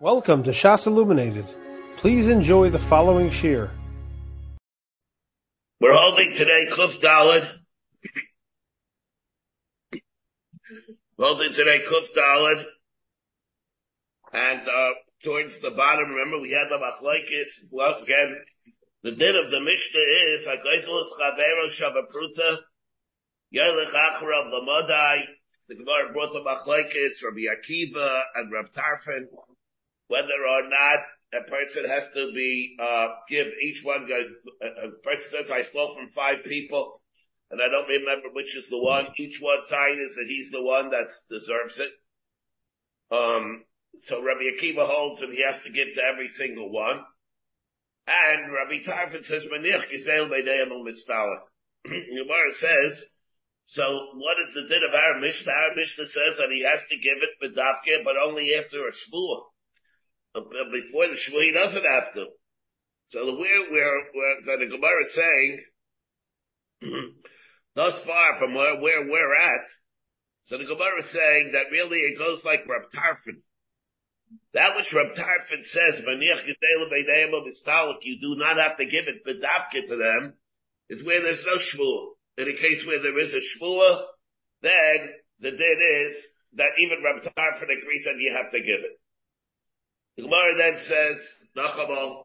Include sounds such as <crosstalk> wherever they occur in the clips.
Welcome to Shas Illuminated. Please enjoy the following shir. We're holding today Kuf Dalad. Holding today Kuf Dalad. And, uh, towards the bottom, remember we had the Machlaikis. Once again, the din of the Mishnah is, HaGoizelus Chavero Shavapruta, Yerlich Achra of the Gemara brought the Machlaikis, Rabbi Akiva and Rab Tarfon whether or not a person has to be, uh, give each one, a, a person says, I stole from five people, and I don't remember which is the one. Each one time is that he's the one that deserves it. Um, so Rabbi Akiva holds and he has to give to every single one. And Rabbi Tarfon says, Manich Gizel Beideyam Mistalik. <clears throat> Gemara says, so what is the din of our Mishnah? Our Mishnah says that he has to give it bedavke, but only after a shvuah before the Shmuel, he doesn't have to. So we're, we're, we're the Gemara is saying, <clears throat> thus far from where, where we're at, so the Gemara is saying that really it goes like Rab Tarfon. That which Rab Tarfon says, you do not have to give it bedavke to them, is where there's no shvuah. In a case where there is a shvuah, then the din is that even Rab Tarfon agrees that you have to give it. The Gemara then says, Nachabal,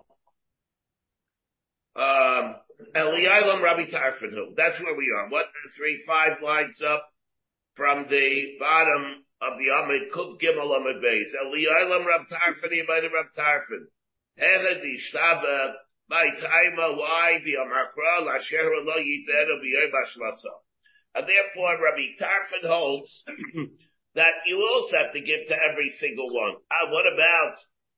um, Eliyalam Rabbi Tarfinu. That's where we are. One, two, three, five lines up from the bottom of the Amid Kuf Gimel Amid Beis. Eliyalam Rabbi Rabbi by Taima, why the Amakra, Lo. And therefore Rabbi Tarfon holds <clears throat> that you also have to give to every single one. Uh, what about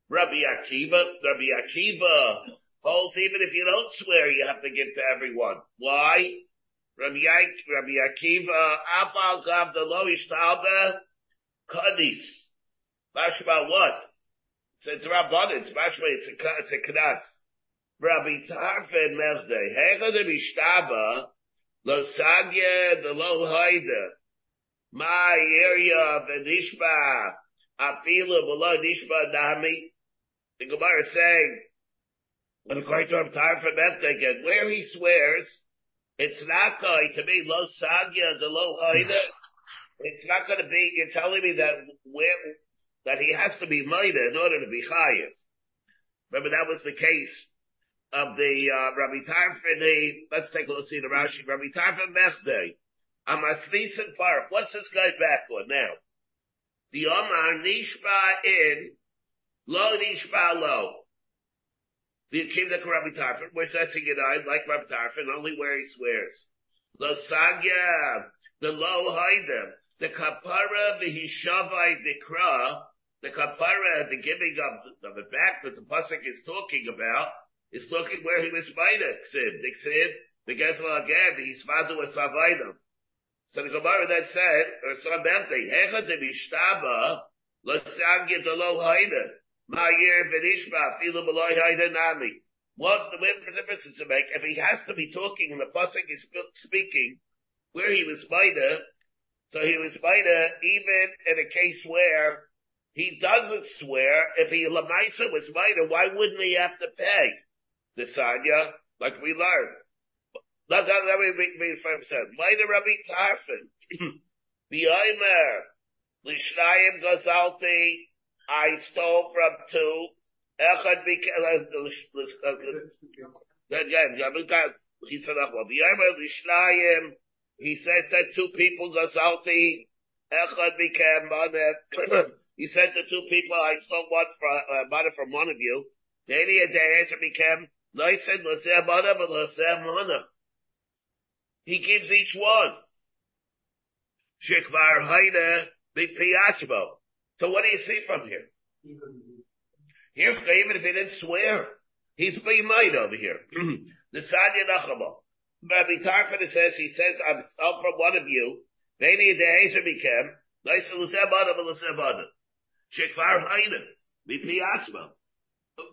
Rabbi Akiva, Rabbi Akiva holds even if you don't swear, you have to give to everyone. Why? Rabbi, Rabbi Akiva, Afal Gav the Lo Ishtalbe, Kadis. Mashma what? It's a Rabban, it's Mashma, it's a, it's a Knas. Rabbi Tarfon Mechdei, Hecha de Mishtaba, Lo Sagye de Lo Haide, My area of Venishba, Afilu Below Nishba Nami, the Gemara is saying, when according to from again, where he swears, it's not going to be lo sagya the lo haida. <sighs> It's not going to be. You're telling me that where that he has to be maida in order to be chayiv. Remember that was the case of the uh, Rabbi Tarfon. Let's take a look see the Rashi. Rabbi Tarfon Mesday. Amasnisin Park. What's this guy back on now? The Omar Nishba in Lo nishba lo. The Akivda Rabbi Tarfon, we're setting it like Rabbi Tarfon, only where he swears. Lo sagya, the lo haida, the kapara, the hishavai dikra, the kapara, the giving of, of the back that the pasuk is talking about, is talking where he was Ksiv, the Ksiv, the Gezel Agav, the Hisvadu Esavaidim. So the Gemara then said, or Sabente, Hecha de Mishtaba, Lo sagya the lo haida. What the difference to make if he has to be talking and the pasuk is speaking where he was Maida, so he was Maida even in a case where he doesn't swear. If he lamaisa was Maida, why wouldn't he have to pay the sanya like we learned? Let, let, let me read first. Maida Rabbi Tarfon. V'yomer. <clears throat> Lishnayim Gazalti. I stole from two. Echad became, he said, that two people gazalti, Echad became money. <clears throat> He said to two people, I stole one from, uh, money from one of you. The idiot answer became. He gives each one. Shikvar haine, b'piyachbo. So what do you see from here? Here, even if he didn't swear, he's being made over here. <clears throat> the Sanya Nachama. Rabbi Tarfon says, he says, I'm, I'm from one of you. The Hazer became, nice to Lusebana, but Lusebana. Shekvar Haina. Mipi Atzma.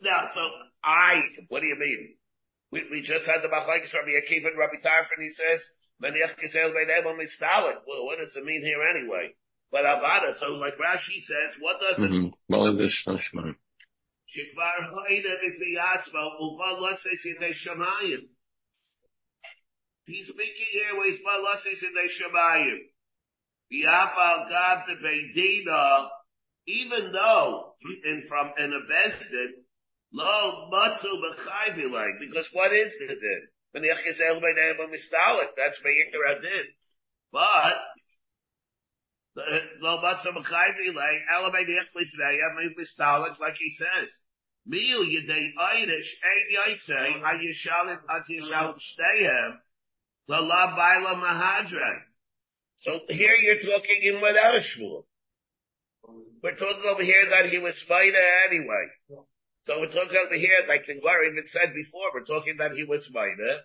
Now, so I, what do you mean? We, we just had the Machlaikis Rabbi Akiva and Rabbi Tarfon, he says, Maniach Kisel Beidem Mistalin. Well, what does it mean here anyway? But Avada, so like Rashi says, what does it? Well, this Shekvar let's say shemayim. He's speaking here with let's say shemayim. The Afal the Beidina, even though and from an Abesdin, lo matzu b'chayvi like because what is it then? When the Yachis El Beinayim Mistalik, that's Meir Adin. But lo matzu b'chayvi like, elamei niach l'treya, mistalik, like he says. Mil yedei Irish, ein yaitse, ayishalim, at yishalim shtehem, la la baila mahadra. So here you're talking in without a shmul. We're talking over here that he was Maida anyway. So we're talking over here, like the even said before, we're talking that he was Maida.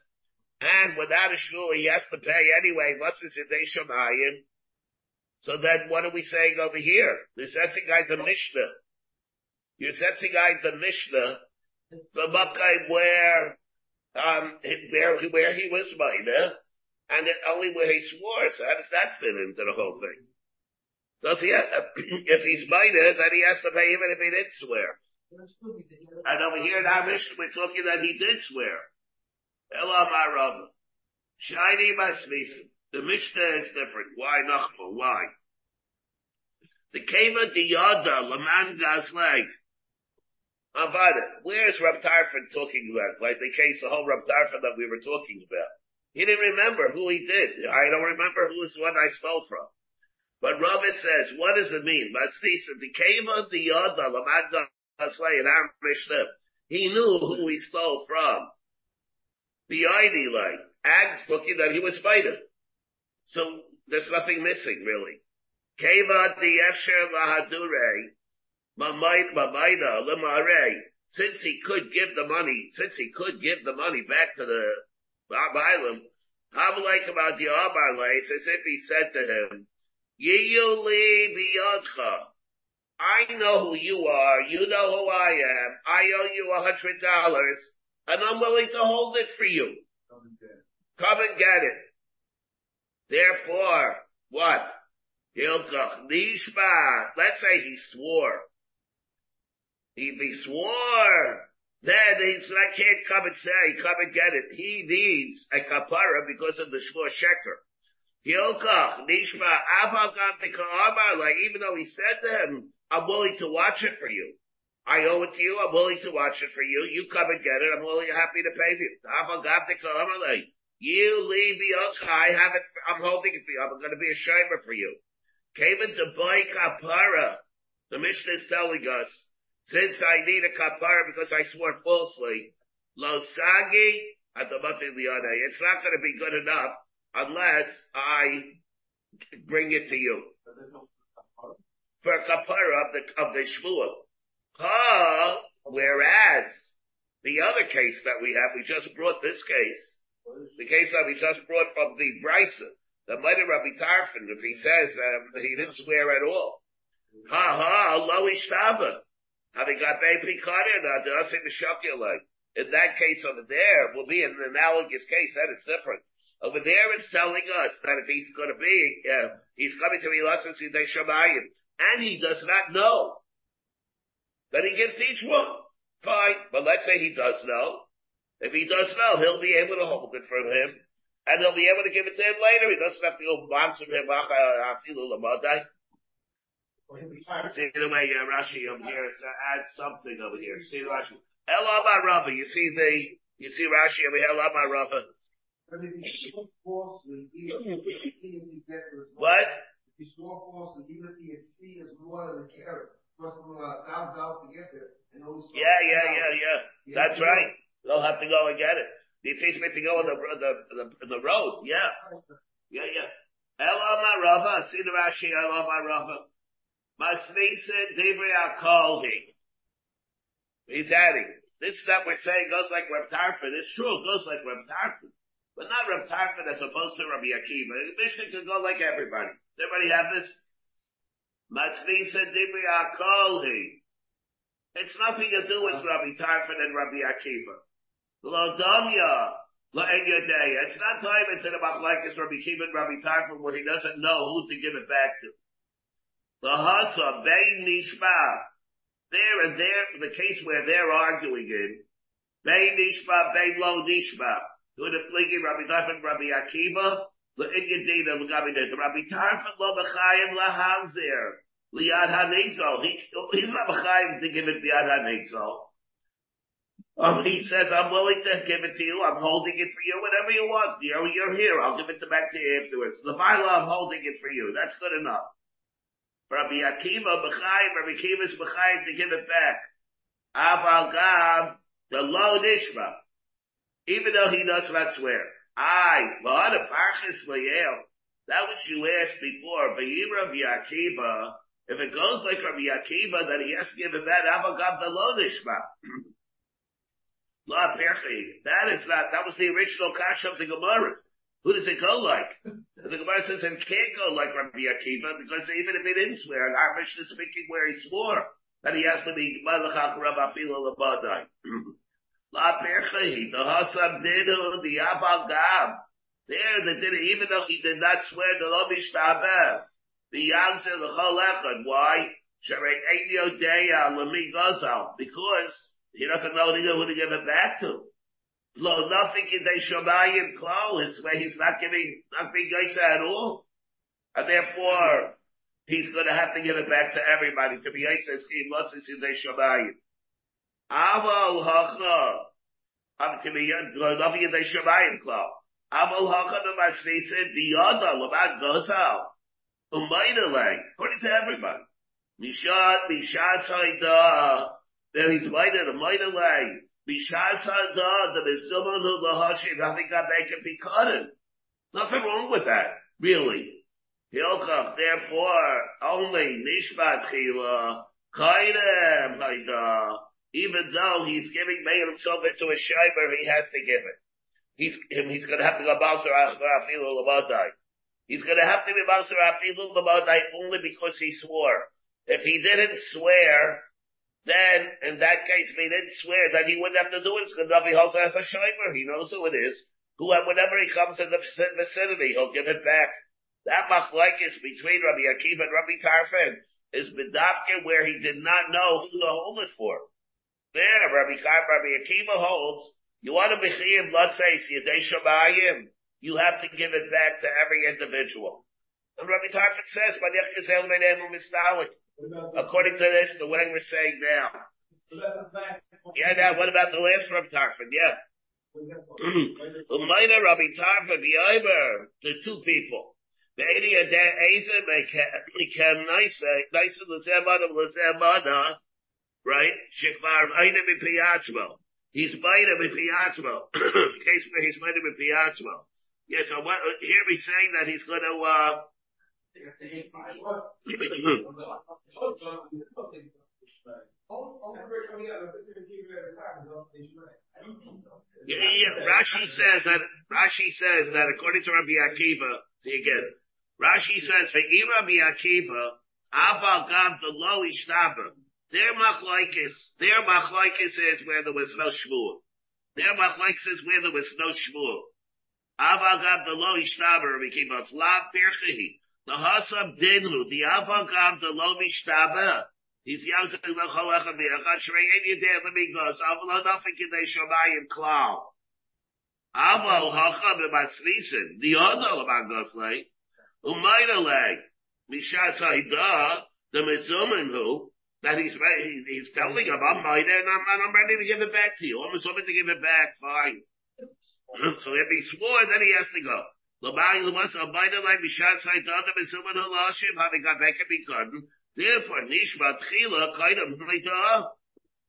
And without a shul, he has to pay anyway. What's this in Shamayim? So then what are we saying over here? That's a guy the Mishnah. You're setting out the Mishnah, the Makai where, um, where, where he was minor, and it, only where he swore. So how does that fit into the whole thing? Does he have, <coughs> if he's minor, then he has to pay even if he didn't swear. And over here in our Mishnah, we're talking that he did swear. Elam Arav. Shiny Masmisa. The Mishnah is different. Why Nachma? Why? The Keva Diyada Laman Gazleg. Avada. Where's Rab Tarfon talking about? Like the case, the whole Rab Tarfon that we were talking about. He didn't remember who he did. I don't remember who is one I stole from. But Rabbi says, what does it mean? The Keva Diyada Laman in our Mishnah. He knew who he stole from. The ID like, Ag's looking that he was fighting. So there's nothing missing really. Since he could give the money, since he could give the money back to the Bailam, like about the Abarle, it's as if he said to him, Yiyuli biyodcha. I know who you are, you know who I am, I owe you a hundred dollars, and I'm willing to hold it for you. Come and get it. Come and get it. Therefore, what? Let's say he swore. If he swore, then he's I can't come and say, come and get it. He needs a kapara because of the shvur sheker. Hilkach nishba avagam like even though he said to him, I'm willing to watch it for you. I owe it to you. I'm willing to watch it for you. You come and get it. I'm willing, happy to pay you. You leave me, I have it. I'm holding it for you. I'm going to be a shamer for you. Came into boy kapara. The Mishnah is telling us, since I need a kapara because I swore falsely, lo sagi at the It's not going to be good enough unless I bring it to you. For a kapara of the, of the. Ha, whereas the other case that we have, we just brought this case, the case that we just brought from the Bryson, the mighty Rabbi Tarfon, if he says um, he didn't swear at all. Ha ha, lo ishtaba. Having got baby karin, adasing the shakulay. In that case over there, will be an analogous case, that it's different. Over there, it's telling us that if he's going to be, uh, he's coming to Elasis in Shamayim, and he does not know, then he gives to each one. Fine. But let's say he does know. If he does know, he'll be able to hold it from him, and he'll be able to give it to him later. He doesn't have to go bounce him. See the way uh, Rashi over here add something over here. See the Rashi. Elama Rava. You see the you see Rashi over here. Elama Rava. What? If you swore falsely, even if you see as more than a carrot, because from uh, down down to get there, and always Yeah, yeah, yeah, yeah. That's right. They'll have to go and get it. The teach me to go on the the the, the road. Yeah, yeah, yeah. Elama Rava, see the Rashi. Elama Rava. Masnisa Dibri Akolhi. He's adding. This that we're saying goes like Reb Tarfon. It's true, it goes like Reb Tarfon. But not Reb Tarfon as opposed to Rabbi Akiva. Mishnah can go like everybody. Does everybody have this? Masnisa Dibri Akolhi. It's nothing to do with uh-huh. Rabbi Tarfon and Rabbi Akiva. It's not time into the machlekes Rabbi Kiva and Rabbi Tarfon where he doesn't know who to give it back to. The hasa bein nishma. there and there, the case where they're arguing in, Bein Nishma, Bein Lo Nishma, who the Pligi, Rabbi Dafin, Rabbi Akiva, the Inyadina, Rabbi Rabbi Tarfon, Lo Bechayim, La Hamzir, Liad HaNegzol. He, he's not Bechayim to give it Liad HaNegzol. Um, he says, I'm willing to give it to you. I'm holding it for you, whatever you want. You know, you're here. I'll give it back to you afterwards. The Bible, I'm holding it for you. That's good enough. Rabbi Akiva B'chayim, Rabbi Akiva is B'chayim to give it back. Aval Gav, the low nishma. Even though he does not swear. I, but a parchis layel. That which you asked before, V'yim Rabbi Akiva, if it goes like Rabbi Akiva, then he has to give it back. Aval Gav, the low nishma. <clears throat> La Perchi. That is not, that was the original kash of the Gemara. Who does it go like? And the Gemara says it can't go like Rabbi Akiva because even if he didn't swear, and our Mishnah is speaking where he swore, that he has to be Malachach Rabbi Filo Labadai. <clears throat> La Perchi, the Hasam Didu, the Aval Gav. There, they did even though he did not swear the Lo Mishtabeh. The answer, the Chol Echad. Why? Uh, Gozal. Because he doesn't know who to give it back to. Lo, nothing in the Shamayim Klo, his way he's not giving, not being Gaisa at all. And therefore, he's gonna have to give it back to everybody to be Gaisa Scheme Lotsis in the Shamayim. Aval Hacha, am to be, nothing in the Shamayim Klo. Aval Hacha, the Masnisa, Diyada, Labat Gozal, Umaydalay, according to everybody. Mishat, Mishat Saida, there he's mighty, the mighty way. Bishas Hadad, the Mizuman of the Hashim, having got be cutted. Nothing wrong with that, really. Hilchach, therefore, only Nishmat Chila, Kaidem Haida, even though he's giving made himself into a shimer, he has to give it. He's, he's gonna have to go Balsar Afilu Labadai. He's gonna have to be Balsar Afilu Labadai only because he swore. If he didn't swear, then in that case, if he didn't swear that he wouldn't have to do it, because he also has a shimer. He knows who it is. Who, whenever he comes in the vicinity, he'll give it back. That machlekes between Rabbi Akiva and Rabbi Tarfon is bedafke where he did not know who to hold it for. There, Rabbi Rabbi Akiva holds, you want to be chiyim, let's say, yedei shabayim, you have to give it back to every individual. And Rabbi Tarfon says, According to this, the way we're saying now. Yeah, now what about the last Rabbi Tarfon? Yeah. Umayna Rabbi Tarfon, the the two people. The Eidia da Eza became nice, nice in the Zemana, right? Shekvar Aina Mipiachmo. He's Maina Mipiachmo. Case <clears throat> where he's Maina Mipiachmo. Yeah, so what, here he's saying that he's to, uh, Rashi says that, Rashi says that according to Rabbi Akiva, see again, Rashi says, for Rabbi Akiva, Aval Gam the low ishtaba. Their machlaikis, their machlaikis is where there was no shmur. Their machlaikis is where there was no shmur. Aval Gam the low ishtaba, Rabbi Akiva, it's la The Hasab Dinlu, the Avagam, the Lo Mishtaba. He's Yazak Lechol Echad Echad Shrei En Yedei Lemigos, Aval Hanafik Yedei Shamayim Klal. Aval Hacham Emasrisin, the Odol Magoslei, Umaydalei, Mishat Haida, the Mizumin who, that he's, he's telling him, I'm Maida and I'm, I'm ready to give it back to you. I'm assuming to give it back, fine. <laughs> So if he swore, then he has to go. Therefore, Nishma Tchila,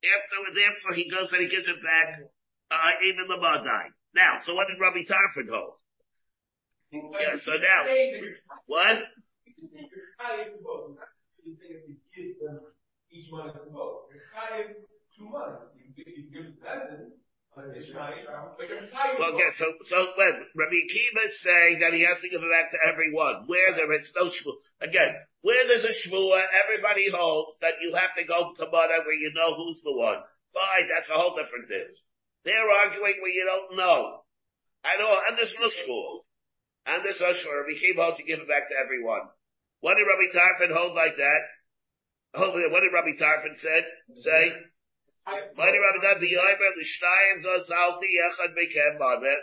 after, therefore he goes and he gives it back, uh, even the Madai. Now, so what did Rabbi Tarfon hold? Yeah, so now, what? You give well, again, so, so when Rabbi Akiva is saying that he has to give it back to everyone, where there is no shvua, again, where there's a shvua, everybody holds that you have to go to Mada where you know who's the one. Fine, that's a whole different thing. They're arguing where you don't know. I all, and there's no shvua. And there's no shvua. Rabbi Akiva holds to give it back to everyone. What did Rabbi Tarfon hold like that? Oh, what did Rabbi Tarfon said? Say? What Rabbi Tarfon? The Yomer, the Shtayim goes out Echad Bekem Mana.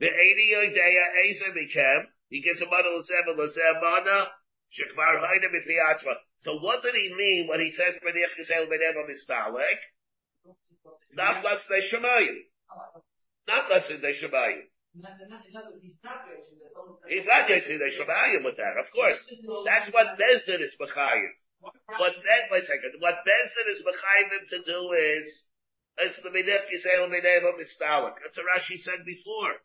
Eini Yodeya Eza Bekem. He gives a Mana L'Seva L'Seva Mana. Shekvar Haida B'Fiatva. So what did he mean when he says Menich Yisrael B'Neva Mistalek? Not less than Shemayim. Not less than Shemayim. He's not they Shemayim with that, of course. That's what Bezdin is B'Chayim. What then, wait a second, what Benson is behind them to do is, it's the Minif Menechis Minif of Mistalik. That's what Rashi said before.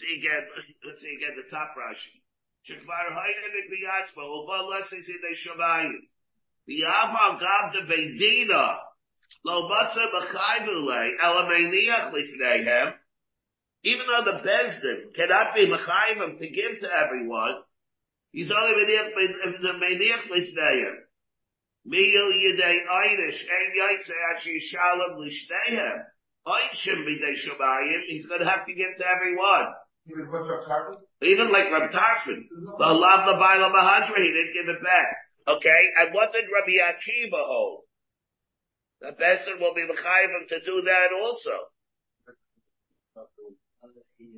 See again, let's <laughs> see again the top Rashi. Shekvar Hayden and Biyatzma, Uva let's say they Shamayim. Biyava Gab de Beidina, Lo Matza Machayvule, Ela Meniach Lifnehem, even though the Bezdin cannot be Machayvim to give to everyone, he's only meniach meniach lifneim. Miyil yedei einish ein yaitze actually shalom lishteihem. Einshim b'dei shabayim, he's going to have to give to everyone. Even what you're talking? Even like Rabbi Tarfon, the Lav Labaila Mahadra, he didn't give it back. Okay, and what did Rabbi Akiva hold? The Besson will be Mechayim to do that also.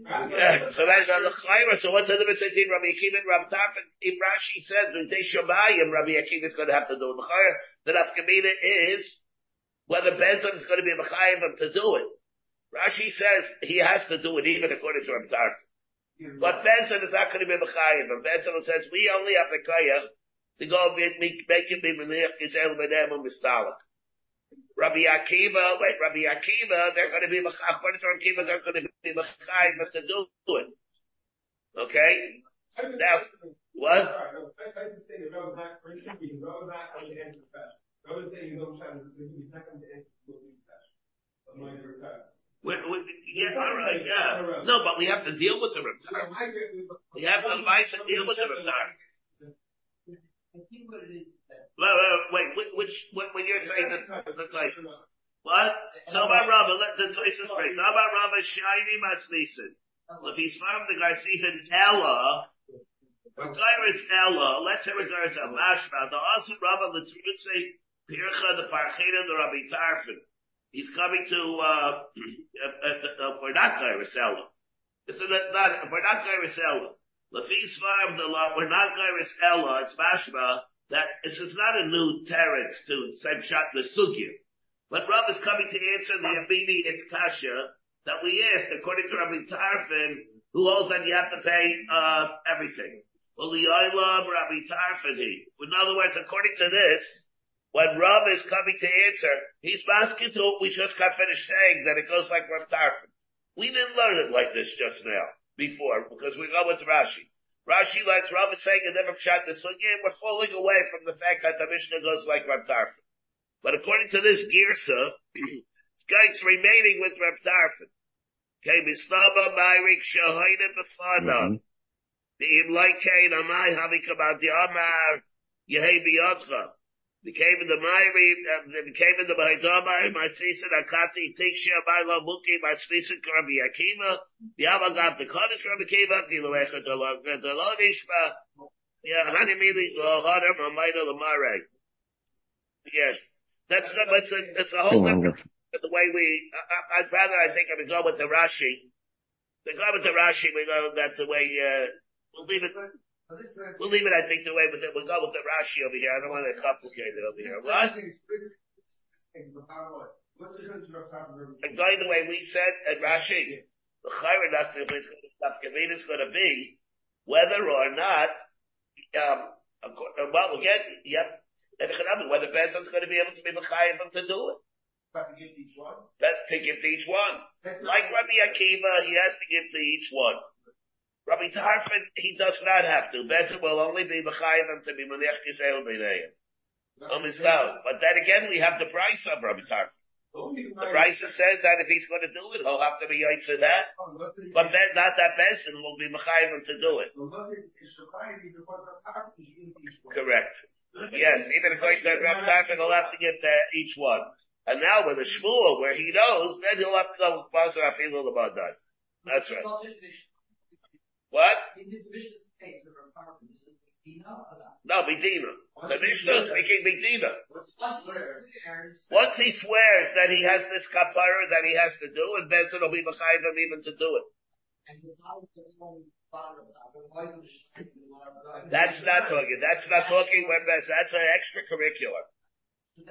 <laughs> So that's on the Chayra. So what's the difference between Rabbi Akiva and Rabbi Tarfon? If Rashi says they Shabayim, Rabbi Akiva is going to have to do. The Chayra, the Nafkamina is whether Bezin is going to be Mechayim to do it. Rashi says he has to do it even according to Rabbi Tarfon. But Benson is not going to be Mechayim. And Benson says we only have the Kayach to go make, it be Menich Yisrael Benem and Mistalik. Rabbi Akiva, wait, Rabbi Akiva, they're going to be. According to Rabbi Akiva, they're going to be Mechayim to do it. Okay? Now, what? We, we, yeah, all right, yeah. No, but we have to deal with the Reptar. We have to deal with the Reptar. Wait, wait, wait, which, when, you're saying the, the places. What? So about Rava, let the choices phrase. How about Rava shiny masnisin? If he's from the Garsifin Ella, Regardless Ella, let's say regardless of Mashma, the Rava, the say Pircha, the Parcheda, the Rabbi Tarfon. He's coming to, <clears throat> uh, uh, uh, for not Gairisella. This is not, that for not Gairisella. Lafis farm the law, we're not Gairisella, it's mashma, that this is not a new teretz to send shot the sugya. But Rav is coming to answer the immediate kasha that we asked, according to Rabbi Tarfon, who holds that you have to pay, uh, everything. Well, the Oilam Rabbi Tarfon, he. In other words, according to this, when Rav is coming to answer, he's asking to we just got finished saying that it goes like Rav Tarfon. We didn't learn it like this just now, before, because we go with Rashi. Rashi lets Rav saying and never shot the sugya, and we're falling away from the fact that the Mishnah goes like Rav Tarfon. But according to this Girsa, <clears throat> it's remaining with Rav Tarfon. Okay, Misnaba Myrik Shahoida Befana. The mm-hmm. Imlaikain Amai Havikabad the Amar Yehi Biyadcha. The cave in the the cave in the Maidamar, my season Akati, Tiksha, my Lamuki, my season Rabbi Akiva, the Avagat, the Kaddish Rabbi Akiva, the Luecha, the Lodishma, yeah, Hanimili, Lohadar, Mamaida, Lamare. Yes. That's, that's a, that's a whole different, the way we, I, I'd rather, I think, I would go with the Rashi. The go with the Rashi, we go that the way, uh, we'll leave it, We'll leave it, I think, the way with it. We'll go with the Rashi over here. I don't want to complicate it over here. What? And going the way we said at Rashi, the Chayra Nafkavin is going to be whether or not, um, well, again, yep, whether Benson's going to be able to be Mechayiv to do it. But to give to each one? That, to give to each one. Like Rabbi Akiva, he has to give to each one. Rabbi Tarfon, he does not have to. Bezin will only be B'chayim to be Menech Yisrael B'neiim. But then again, we have the price of Rabbi Tarfon. The price says that if he's going to do it, he'll have to be Yaitz that. But then not that Bezin will be B'chayim to do it. Correct. <laughs> Yes, even if going to Rabbi Tarfon, he'll have to get uh, each one. And now with the Shmuel, where he knows, then he'll have to go with Basar Afilu L'Badan. That's right. What? No, Medina. The Mishnah is speaking Medina. Once? He swears that he has this kapara that he has to do, and Benson will be behind him even to do it. That's not talking. That's not talking when that's that's an extracurricular.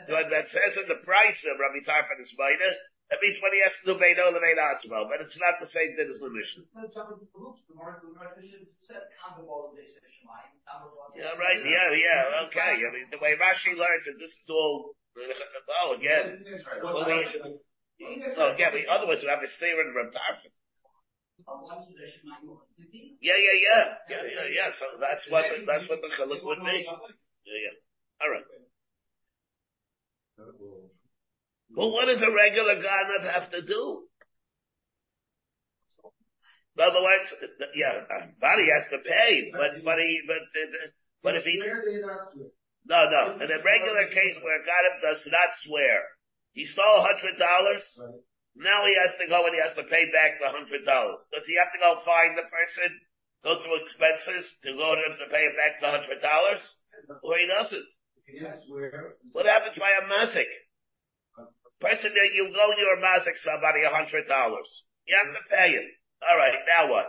When that says in the price of Rabbi Tarfon is Maida, that means when he has to do Beino Levein Atzmo, but it's not the same thing as the Mishnah. Yeah, right. Yeah, yeah. Okay. I mean, the way Rashi learns it, this is all. Uh, oh, again. Well, we, oh, so again, we, otherwise we have a steer in Rabbi Tarfon. Yeah, yeah, yeah, yeah, yeah, yeah. So that's what that's what the chiluk would be. Yeah, yeah. All right. Well, what does a regular ganav have to do? In other words, yeah, body has to pay, but but he but but if he's no no in a regular case where ganav does not swear, he stole a hundred dollars. Now he has to go and he has to pay back the hundred dollars. Does he have to go find the person, go through expenses to go to him to pay him back the hundred dollars, or he doesn't? What happens by a mazik? Person that you go your mazik somebody a hundred dollars. You have to pay him. All right, now what?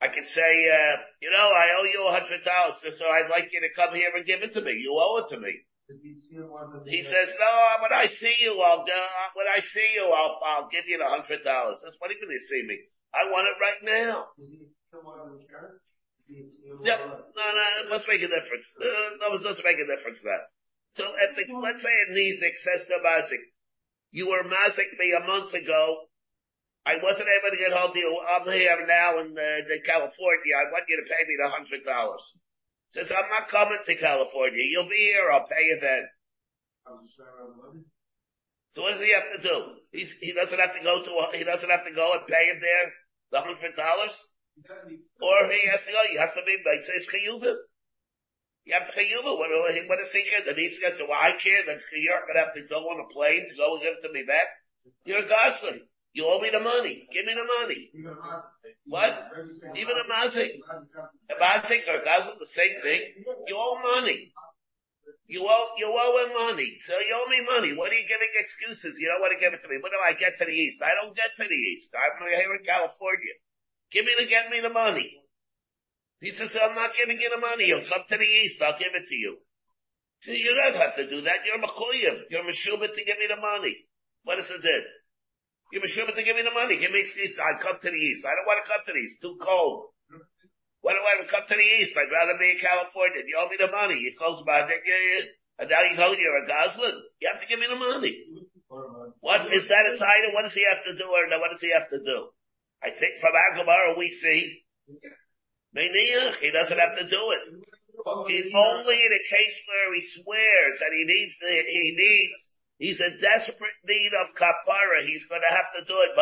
I can say, uh, you know, I owe you a hundred dollars, so I'd like you to come here and give it to me. You owe it to me. He says, no, when I see you, I'll, uh, when I see you, I'll, I'll give you the hundred dollars. That's what you going to see me? I want it right now. Yep. No, no, it must make a difference. Uh, no, it doesn't make a difference that. So, the, let's say a Nizik says to Mazik, you were Mazik me a month ago. I wasn't able to get hold of you. I'm here now in, uh, in California. I want you to pay me the hundred dollars. Says, I'm not coming to California. You'll be here. I'll pay you then. So what does he have to do? He's, he doesn't have to go to, he doesn't have to go and pay him there the hundred dollars? Or he has to go, he has to be, like, says chiyuvim. You have to chiyuvim. What, what is he get? And he's got to, well, I can't. That's you're going to have to go on a plane to go and give it to me back. You're a Gosling. You owe me the money. Give me the money. What? Even a mazik. A mazik or gazel, the same thing. You owe money. You owe, you owe him money. So you owe me money. What are you giving excuses? You don't want to give it to me. When do I get to the east? I don't get to the east. I'm here in California. Give me to get me the money. He says, I'm not giving you the money. You'll come to the east. I'll give it to you. So you don't have to do that. You're Mechuyev. You're Meshubit to give me the money. What does it do? You're Meshubit to give me the money. Give me excuse. I'll come to the east. I don't want to come to the east. Too cold. Why do I come to the east? I'd rather be in California. You owe me the money. You close by it. And now you know you're a Goslin. You have to give me the money. What is that a title? What does he have to do or what does he have to do? I think from our Gemara we see he doesn't have to do it. It's only in a case where he swears and he needs the, he needs, he's in desperate need of kapara, he's gonna have to do it.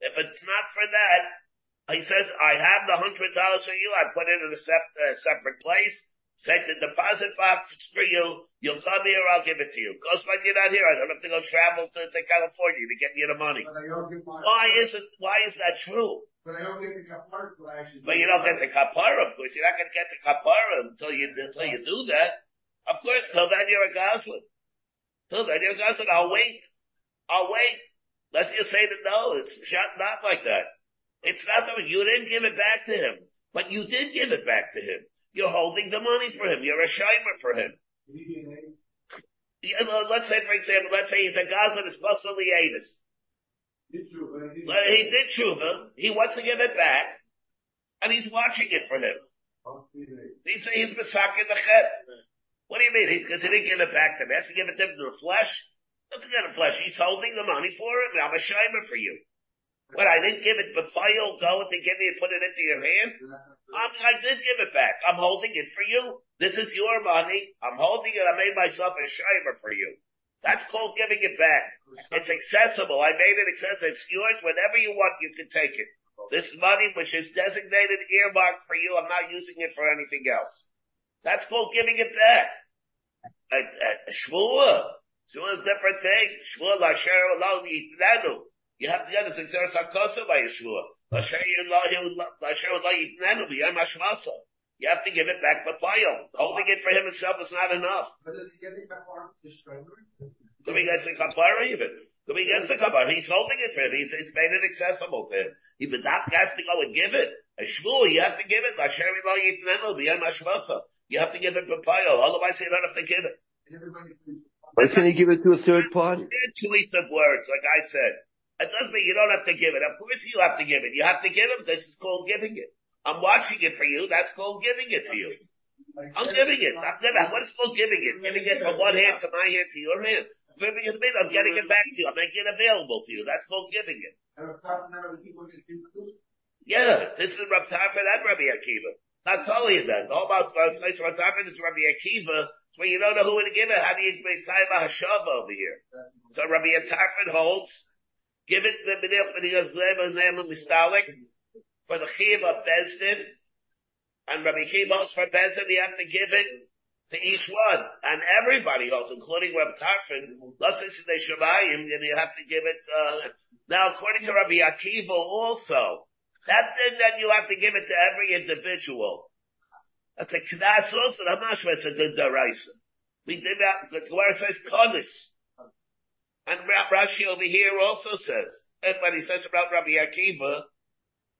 If it's not for that, he says, I have the hundred dollars for you, I put it in a sep- separate place, set the deposit box for you, you'll come here, I'll give it to you. Because when you're not here, I don't have to go travel to, to California to get you the money. Why is it, why is that true? But I don't get the kapara till I actually. But you don't get the kapara, of course. You're not going to get the kapara until you until you do that. Of course, till then you're a goslin. Till then you're a goslin. I'll wait. I'll wait. Let's just say that no, it's shot not like that. It's not that you didn't give it back to him, but you did give it back to him. You're holding the money for him. You're a shimer for him. Yeah, let's say, for example, let's say he's a goslin, is possibly Avis. He did tshuva. He wants to give it back, and he's watching it for him. He's he's misakin the chet. What do you mean? Because he didn't give it back to him. He has to give it to the flesh. To get the flesh. He's holding the money for him. I'm a shimer for you. What I didn't give it, but you'll go to give me and put it into your hand. I'm, I did give it back. I'm holding it for you. This is your money. I'm holding it. I made myself a shimer for you. That's called giving it back. It's accessible. I made it accessible. It's yours. Whenever you want, you can take it. This money, which is designated earmarked for you, I'm not using it for anything else. That's called giving it back. A, a, a shvua. Shvua is a different thing. Shvua la shara You have to get a success sakosa by a shvua. You have to give it back Papayel. Holding it for him himself is not enough. But does he get it back on the stranger? Could be against the kapara even. Could be against the kapara. He's holding it for him. He's, he's made it accessible to him. He but that has to go and give it. A shvur, you have to give it. Lasheri lo yitnenu b'yam hashvasa. You have to give it papayel. Otherwise, you don't have to give it. Everybody please. Why can't he give it to a third party? There are choice of words, like I said. It doesn't mean you don't have to give it. Of course you have to give it. You have to give it. This is called giving it. I'm watching it for you. That's called giving it to you. I'm giving it. I'm giving. What is called giving it? Giving it from one hand to my hand to your hand. Giving it to me. I'm getting it back to you. I'm making it available to you. That's called giving it. And. Yeah, this is Rav Tarfon and Rabbi Akiva. Not totally that. All about Rav Tarfon is Rabbi Akiva. So when you don't know who to give it, how do you make time a hashava over here? So Rabbi Tarfon holds, give it the B'nich B'nich B'nich Mistalik for the Chiv of Bezdin, and Rabbi Akiva holds for Bezdin, you have to give it to each one. And everybody holds, including Rabbi Tarfon, let's say and you have to give it, uh, now according to Rabbi Akiva also, that thing that you have to give it to every individual. That's a knas also, the mashma, it's a good daraisa. We did that, the Gemara says konis. And Rabbi Rashi over here also says, and when he says about Rabbi Akiva,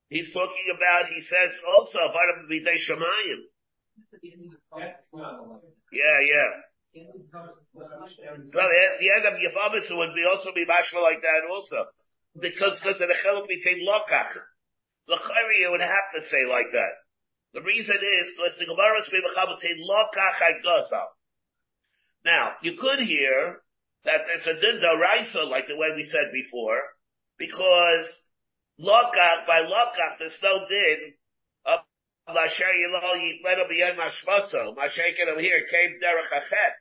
he's talking about, he says also, Yeah, yeah. Well, the, the end of Yavamis would be also be mashma like that also. Because, because of the chiluk between lokach. L'chayri, you would have to say like that. The reason is because the Gemara is b'mechabotin lokach agosal. Now, you could hear that it's a din daraisa, like the way we said before, because lokach, by lokach, there's no din of lasher yilol yitledo b'yom hashmaso. Mashaken over here came derech achet.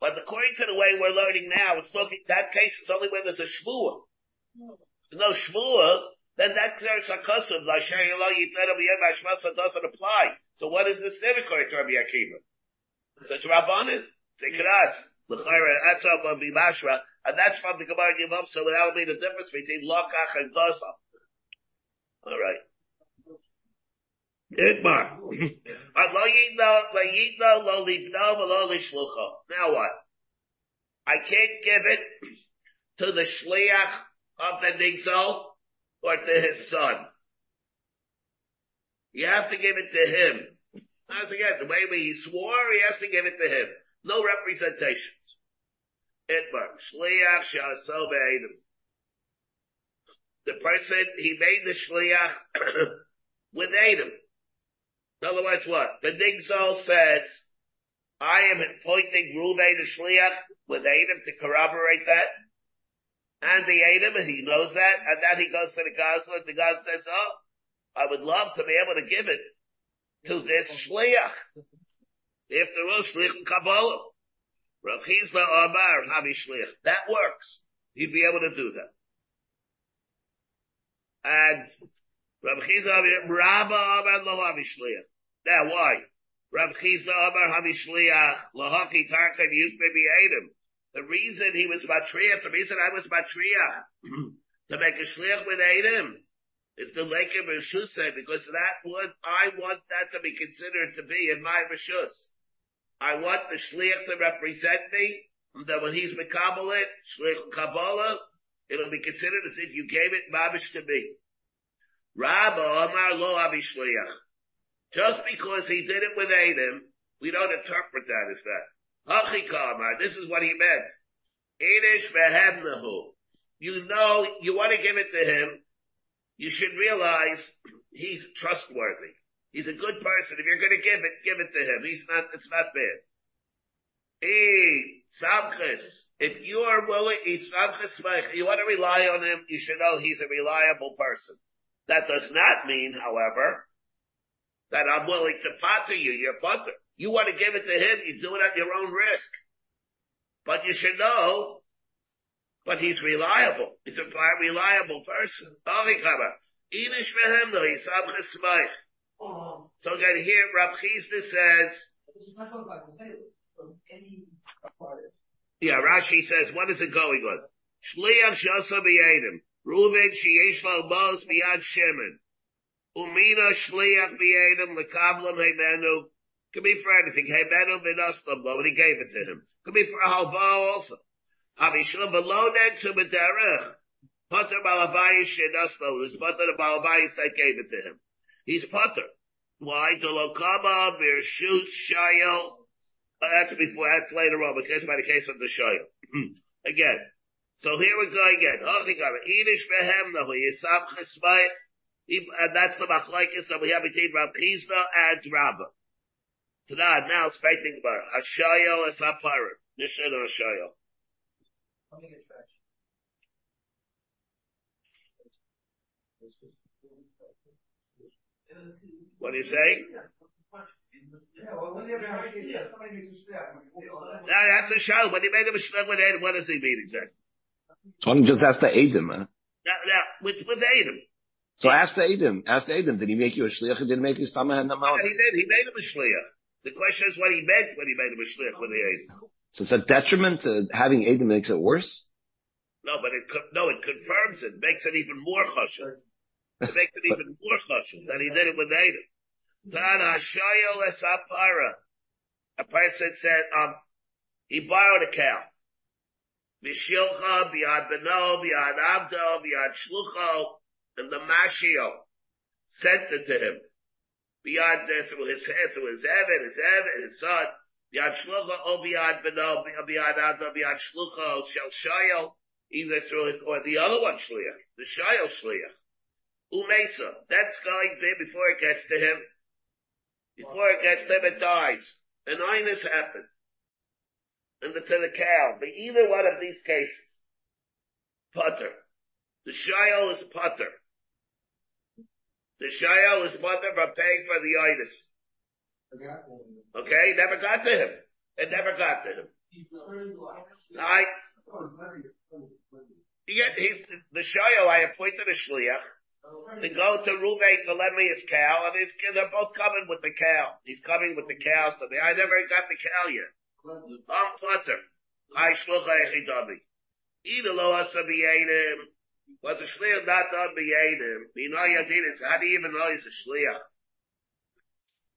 But according to the way we're learning now, it's looking, that case is only when there's a. There's no shvua, then that clears hakasuv, lasher yilol yitledo b'yom hashmaso doesn't apply. So what is this din according to Rabbi Akiva? So it's Rabbanin. Take it us. L'chayra, that's how will be mashra, and that's from the Gemara Yimam, so that will be the difference between lokach and dosa. Alright. Igmar. Now what? I can't give it to the shliach of the nigzal or to his son. You have to give it to him. Once again, the way he swore, he has to give it to him. No representations. Itmar. Shliach be'edim. The person, he made the shliach <coughs> with Adam. In other words, what? The Nigzal says, I am appointing Ruvain the shliach with Adam to corroborate that. And the Adam, and he knows that, and then he goes to the Gazla, and the God says, oh, I would love to be able to give it to this shliach. If there was shlich Kabbalah. Rav Chisda Amar Havi shliach. That works. He'd be able to do that. And Rav Chizma Rabba Amar Lo Havi Shlich. Now why? Rav Chisda Amar Havi Shliach Lahachi Tarkan Yus Maybe Adam. The reason he was matriach, the reason I was matriach, <clears throat> to make a Shliach with Adam, is the Lekim Rishus because that would, I want that to be considered to be in my Rishus. I want the shliach to represent me, and that when he's Mekabal it, shliach Kabbalah, it'll be considered as if you gave it Mabish to me. Rabba Amar Lo Avi Shliach. Just because he did it with Adam, we don't interpret that as that. This is what he meant. Inish vehemnahu. You know, you want to give it to him, you should realize he's trustworthy. He's a good person. If you're going to give it, give it to him. He's not, it's not bad. Hey, Samchis, if you are willing, you want to rely on him, you should know he's a reliable person. That does not mean, however, that I'm willing to potter you. You're potter. You want to give it to him, you do it at your own risk. But you should know, but he's reliable. He's a reliable person. So again here, Rav Chisda says, yeah, Rashi says, what is it going on? Shliach shasa b'yedim. Reuven sheyesh lo bos biyad shemen. Umina shliach biyadam lekavlam heimenu. Could be for anything. Heimenu v'noslam lo, and he gave it to him. Could be for a halva also. Havishlam below to b'derech. Potter balabayis shenoslo, who's potter balabayis that gave it to him. He's potter. Why? To Dolokama birshut shayel. That's before, that's later on, because by the case of the shayel. <clears throat> again. So here we go again. Inish behem nahu yisam chesmayich. And that's the machlaikis that we have between Rav Chisda and Rabba. Tanad, now it's fighting about Hashayel is Hapara. Nishan or Hashayel. What are you saying? Yeah, well, when you're somebody makes a step. Now, that's a shayel. When he made him a mishloach with Adam, what does he mean exactly? So why just ask the Adam, man? Now, now with, with Adam. So ask the Adam. Ask the Adam. Did he make you a shliach? Or did he make you stamah and Yeah, he did. He made him a shliach. The question is what he meant when he made him a shliach with the Adam. So it's a detriment to having Adam makes it worse? No, but it no, it confirms it, makes it even more chashuv. It makes it even more chashuv that he did it with Adam. A person said, um, he borrowed a cow. Mishilcha, biad beno, biad abdo, biad shlucho, and the mashio sent it to him. Biad uh, through his through his Evan, his Evan, his son. Biad shlucho, o biad beno, biad abdo, biad shlucho, shel either through his, or the other one shliach, the shayel shliach. Umesa, that's going there before it gets to him. Before it gets to him, it dies. An inus happened. And the, to the cow. But either one of these cases, putter. The shayel is putter. The shayel is putter for paying for the itis. Okay, never got to him. It never got to him. I, he he's, the shayel, I appointed a shliach to go to Ruvain to lend me his cow, and his, they're both coming with the cow. He's coming with the cow to me. I never got the cow yet. I'm putter. I shlucha echidami. Either lo asa b'yedim. Was a shliach not done b'yedim? You know yadin is, how do you even know he's a shliach?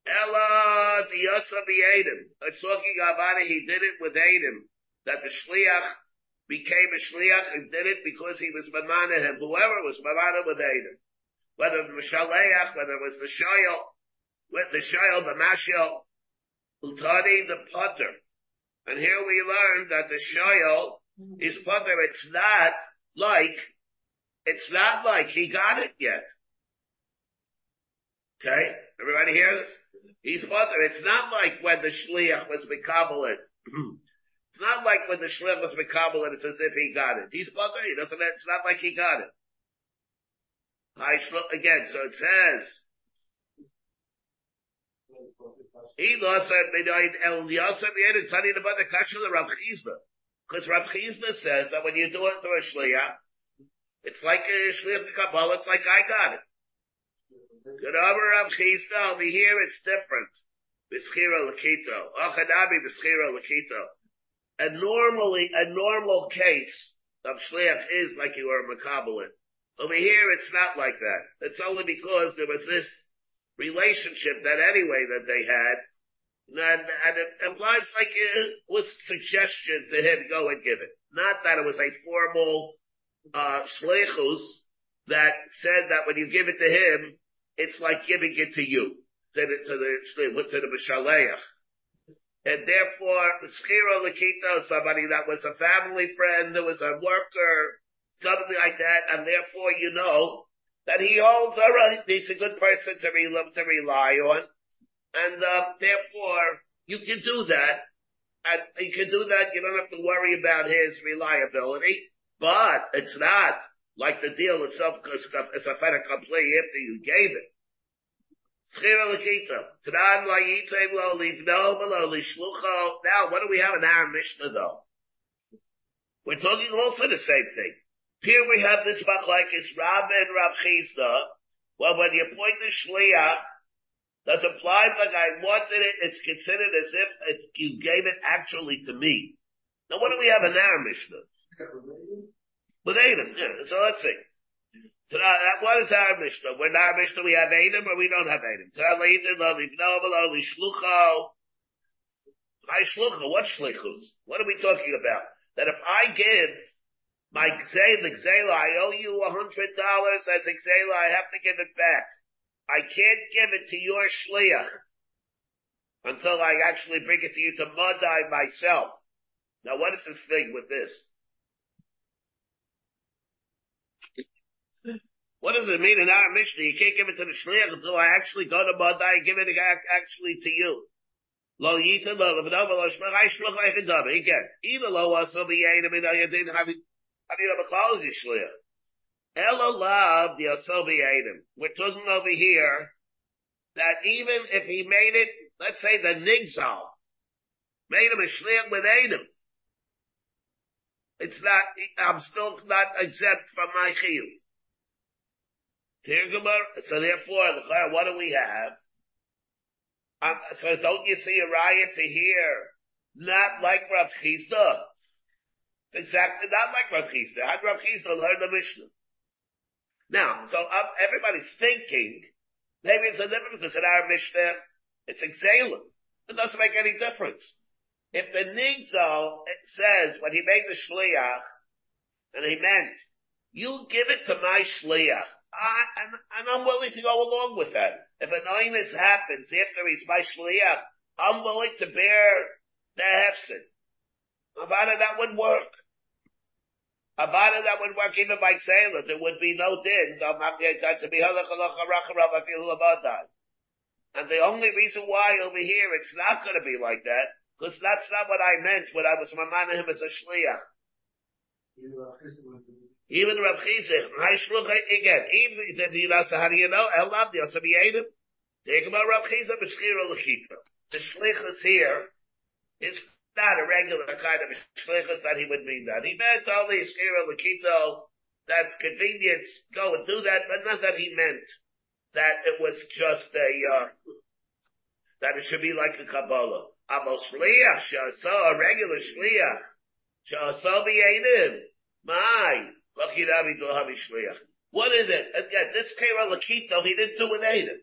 Ella the asa b'yedim. It's talking about it, he did it with Adam. That the shliach became a shliach and did it because he was mamana him. Whoever was mamana with Adam. Whether the Mishaleach, whether it was the Shayel, with the Shayel, the Mashel, Utani, the Potter. And here we learn that the Shayel is Potter. It's not like, it's not like he got it yet. Okay? Everybody hear this? He's Potter. It's not like when the Shliach was Mekabelit. <clears throat> It's not like when the Shlem was mekabel and it's as if he got it. He's bugger. He doesn't. It's not like he got it. I again. So it says. He lost El Yosef Yedid studying about the kasha of Rav Chisda. Because Rav Chisda says that when you do it through a shliach, it's like a shliach Kabbalah, it's like I got it. Good over Rav Chisda, over here it's different. Bischira Lakito. Achadabi Bischira Lakito. A normally, a normal case of shliach is like you are makabelit. Over here, it's not like that. It's only because there was this relationship that anyway that they had, and, and it implies like it was suggestion to him go and give it. Not that it was a formal uh that said that when you give it to him, it's like giving it to you, to the to the to the mishaleach and therefore Schira Lakito, somebody that was a family friend, that was a worker, something like that, and therefore you know that he holds all right, he's a good person to, to rely on, and uh, therefore you can do that, and you can do that, you don't have to worry about his reliability, but it's not like the deal itself is a fait accompli after you gave it. Now, what do we have in our Mishnah though? We're talking also the same thing. Here we have this machlekes Rab and Rav Chisda. Well, when you point the shliach, does apply like I wanted it, it's considered as if it's, you gave it actually to me. Now what do we have in our Mishnah? With Adam, yeah. So let's see. What is our? When our Mishnah we have Adam or we don't have Adam? My shlucha, what shlichus? What are we talking about? That if I give my the gzela, I owe you a hundred dollars as a gzela, I have to give it back. I can't give it to your shliach until I actually bring it to you to Madai myself. Now what is this thing with this? What does it mean in our Mishnah? You can't give it to the shliach until I actually go to Madai and give it actually to you. Lo yita lo levnova lo shmachai shluch like a dummy. Again, either lo also be yain min al yadin having having a b'chalz yishliach. Elo lav the also be We're talking over here that even if he made it, let's say the nigzal made him a shliach with Adam, it's not. I'm still not exempt from my chiyuv. So therefore, what do we have? Um, so don't you see a riot to hear? Not like Rav Chisda. It's exactly not like Rav Chisda. How Rav Chisda learn the Mishnah? Now, so um, everybody's thinking, maybe it's a difference because in our Mishnah, it's exhaling. It doesn't make any difference. If the Nigzal says when he made the Shliach, and he meant, you give it to my Shliach, I, and, and I'm willing to go along with that. If an oinus happens after he's my shliach, I'm willing to bear the hefsin. Avada, that would work. Avada, that would work even by sailor. There would be no din. And the only reason why over here it's not going to be like that, because that's not what I meant when I was mamana him as a shliach. Uh, Even Rav Chizich, again, even the Dinasa, how do you know? El Labdi, also be Adam. Take about Rav Chizich, B'shchira L'chita. The shlichus here is not a regular kind of shlichus that he would mean that. He meant only Shchira L'chito, that's convenience, go and do that, but not that he meant that it was just a, uh, that it should be like a Kabbalah. Amo shliach, shasa, a regular shliach, shasa be Adam. My, what is it? Again, this Kera Lakito, he didn't do with Adam.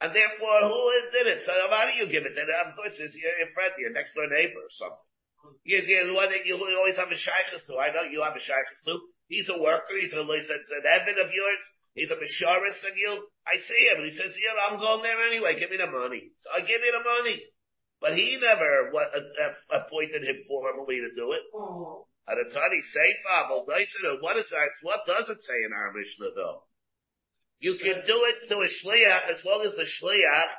And therefore, who did it? So how do you give it? And of course, it's your, friend, your next door neighbor or something. Yes, yes, one that you always have a shaykhs to. I know you have a shaykhs too. He's a worker. He's a, he's an admin of yours. He's a Misharis of you. I see him. And he says, yeah, I'm going there anyway. Give me the money. So I give you the money. But he never what, uh, uh, appointed him formally to do it. Oh. Seifa, ah, what is that? What does it say in our Mishnah though? You can do it to a shliach as long as the shliach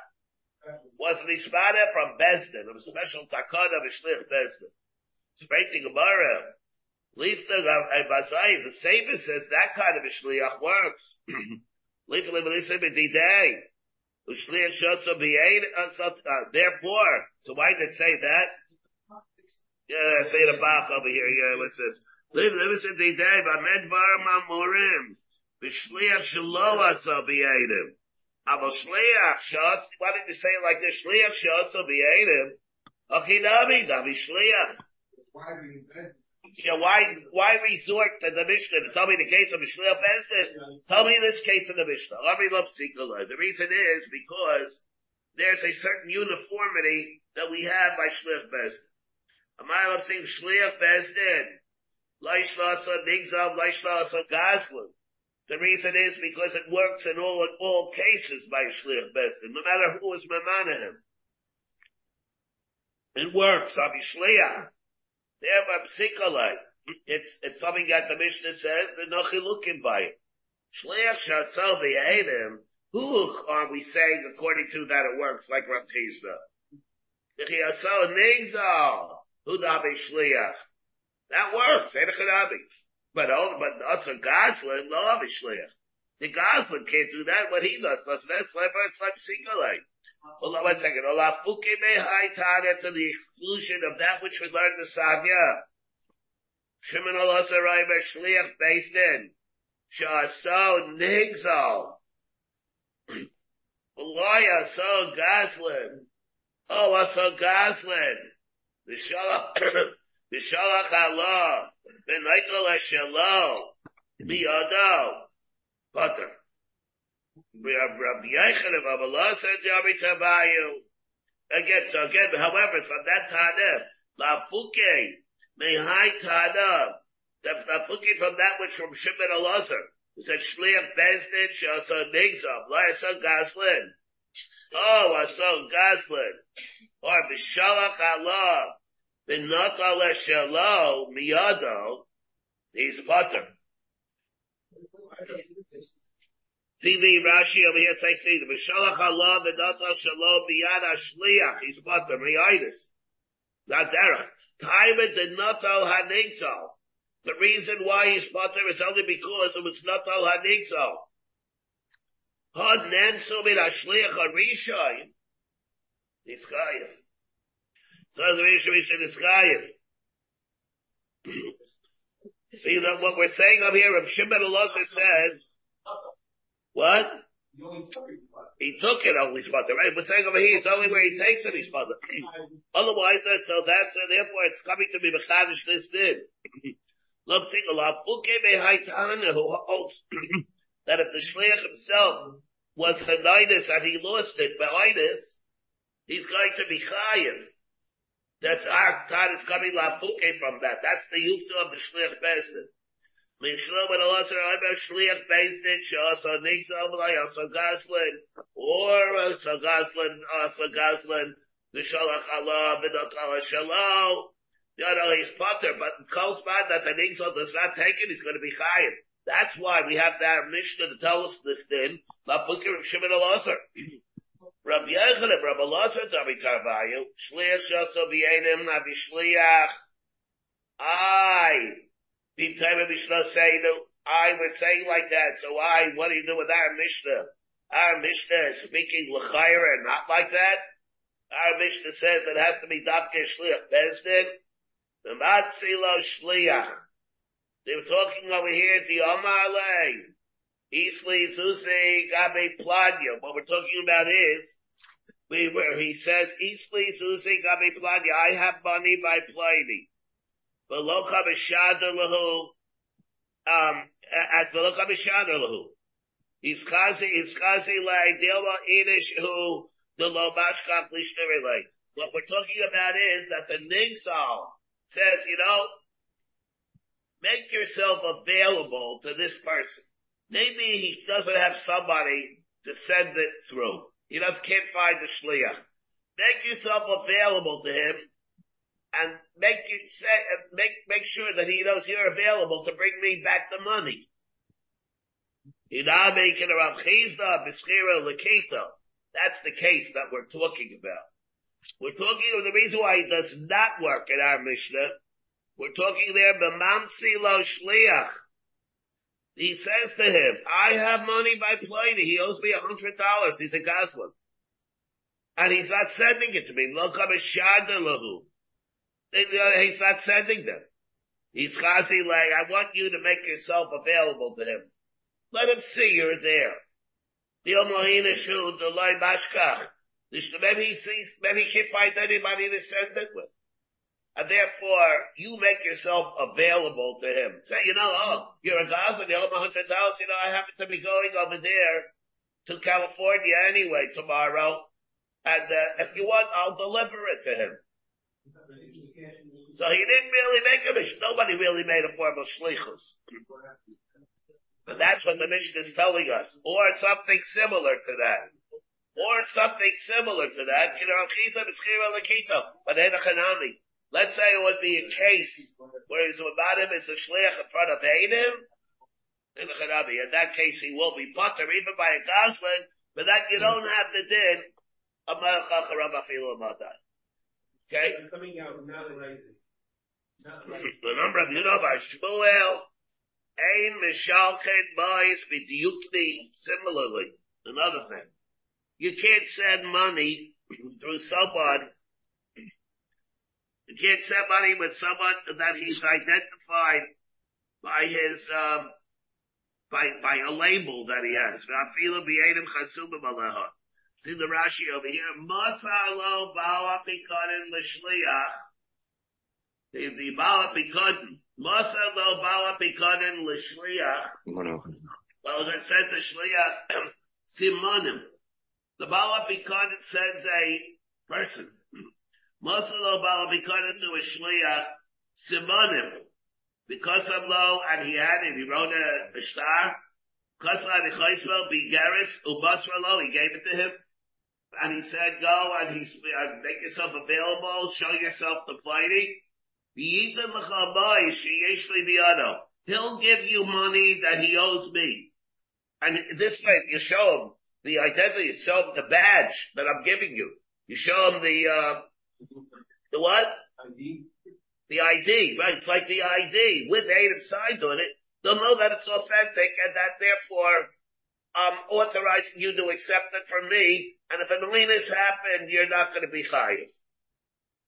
was mishmada from Bezdin, a special takana of a shliach Bezdin. Spreading Gemara. Lifta Bazai, the uh, uh, Saber says that kind of a shliach works. B'didei. Ushliach Shotza B'yein, therefore, so why did it say that? Yeah, say the Bach over here. Yeah, what's this? Live, listen to day, but medvar mamurim. B'shliach shelo asa b'yedim. Abo shliach shot, why did you say it like this? Shliach shot so b'yedim. Achinami, davi shliach. Yeah, why, why resort to the Mishnah tell me the case of a Shliach Bezdin? Tell me this case of the Mishnah. Let me love The reason is because there's a certain uniformity that we have by Shliach Bezdin. A mile of saying shliach bezdin. Leishlasa nigzav leishlasa gazlan. The reason is because it works in all in all cases by shliach bezdin, no matter who is mamana him. It works. Shliach. Thereby psikolai. It's it's something that the Mishnah says the no chilukim by it. Shliach shatzal v'yedim. Who are we saying according to that it works like Rav Chisda? V'chiyasal nigzal. Hudabe Shliach. That works, Edechadabi. But all, but also Goslin, love Shliach. The Goslin can't do that, what he does. So that's like, it's like Singalai. Hold on one second. Ola fuke me haitada to the exclusion of that which we learned in Savia. Shimon Olosa Raiva Shliach based in. Shaso Nigzal. Loya so Goslin. Oh, also Goslin. V'shalach Allah, v'naikol ha'shelo, biyado, Potter. Rabbi Yechon of Abalasa Jabi Tabayu. Again, so again, however, from that Tana, La Fuke, Mehai Tana, the La from that which from Shimon Elazar, who said Shliach Bezdin Shasa Nigzav, Lasa Gaslin. Oh, Asa Gaslin. Or Bishalach Allah, Binata Leshalo, Miyado, he's Potter. See the Rashi over here takes the B'shalach Allah v'data shalom biyad hashliach. He's butter miyidus. Not derech. Taiva did not al hanigzal. The reason why he's butter is only because it was not al hanigzal. Had nensu min hashliach harishayim. He's chayiv. So the Rishon is chayiv. See that what we're saying up here, Rav Shimon Elazar says, what? He took it on his mother, right? We're saying over here, it's only where he takes it, his father. <clears throat> Otherwise, so that's, uh, therefore it's coming to be Mechadish this did. Lot. who holds that if the Shliach himself was Hanidus and he lost it, Be'inus, he's going to be Chayiv. That's our Tad is coming Lafuke from that. That's the Yufta of the Shliach Bezdin. Mishlo ben Elazar Iber Shliach based in Shasa Nixam Layasa Gaslin or Asa Gaslin Asa Gaslin the Shalach Allah Bidot Allah Shalom. You know, he's potter, but Kol Spad that the Nixam does not take it, he's going to be chayiv. That's why we have that Mishnah to tell us this thing. Lapukir of Elazar. Rabbi Yechanim, Rabbi Elazar, Davi Karvayu, Shliach Shasa B'Yenim Navi Shliach. I I would say like that. So I, what do you do with our Mishnah? Our Mishnah is speaking l'chayra and not like that. Our Mishnah says it has to be dafke shliach bezdin. Matzilo shliach. They were talking over here at the Omar Isli Susi Gabe Planya. What we're talking about is, we where he says, Isli Susi Gabe Planya, I have money by Pliny. Velocha b'shadar lahu, um, at velocha b'shadar lahu. Iskazi, iskazi lai dilma inish hu, the lo bashkaf lishnerilei. What we're talking about is that the Ningsal says, you know, make yourself available to this person. Maybe he doesn't have somebody to send it through. He just can't find the shliach. Make yourself available to him and make it say, make, make sure that he knows you're available to bring me back the money. That's the case that we're talking about. We're talking of the reason why it does not work in our Mishnah. We're talking there, B'mamsi lo shliach. He says to him, I have money by Pliny. He owes me a hundred dollars. He's a Goslin. And he's not sending it to me. Lo lahu. Uh, he's not sending them. He's chazi like, I want you to make yourself available to him. Let him see you're there. Maybe he sees, maybe he can't find anybody to send it with. And therefore, you make yourself available to him. Say, you know, oh, you're a Gaza, you owe him a hundred dollars, you know, I happen to be going over there to California anyway tomorrow. And, uh, if you want, I'll deliver it to him. So he didn't really make a mission. Nobody really made a form of shlichus. And that's what the mission is telling us. Or something similar to that. Or something similar to that. But Let's say it would be a case where his Mabadim is a shliach in front of Eidim. In that case, he will be putter even by a goslin, but that you don't have the din of Malchach Okay? Coming out, not. Remember, you know by Shmuel, Ein Mishalchet Boys B'diukni, similarly, another thing. You can't send money <clears throat> through someone, you can't send money with someone that he's identified by his, um, by, by a label that he has. See the Rashi over here. Masalo Bala Pikonin Lishliach. The, the Bala Pikonin. Masalo Bala Pikonin Lishliach. Well, it says a shliach <clears throat> simonim. The Baal Apikon sends a person. Mosalo Baal Apikon to a shliach simonim. Because of lo, and he had it, he wrote a, a star. Kasla the Chaisvel Bigaris he gave it to him. And he said, go and he, uh, make yourself available, show yourself the fighting. He'll give you money that he owes me. And this way, you show him the identity, you show him the badge that I'm giving you. You show him the, uh, the what? ID. The ID, right? It's like the ID with Adam signed on it. They'll know that it's authentic and that therefore I'm authorizing you to accept it from me. And if an has happened, you're not going to be chayiv.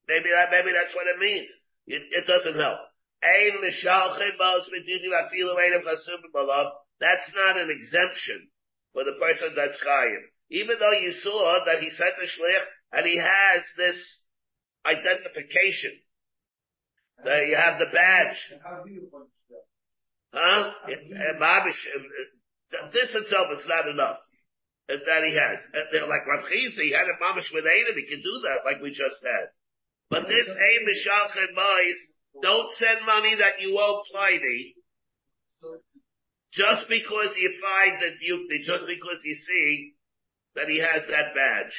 Maybe that, maybe that's what it means. It, it doesn't help. That's not an exemption for the person that's chayiv. Even though you saw that he sent the shlich and he has this identification. That you have the badge. How do you punch that? Huh? This itself is not enough. That he has. They're like Rav Chisda, he had a mamish with Adam, he can do that like we just had. But this aim Mishalchet Boys, don't send money that you owe Pliny, just because you find that you, just because you see that he has that badge.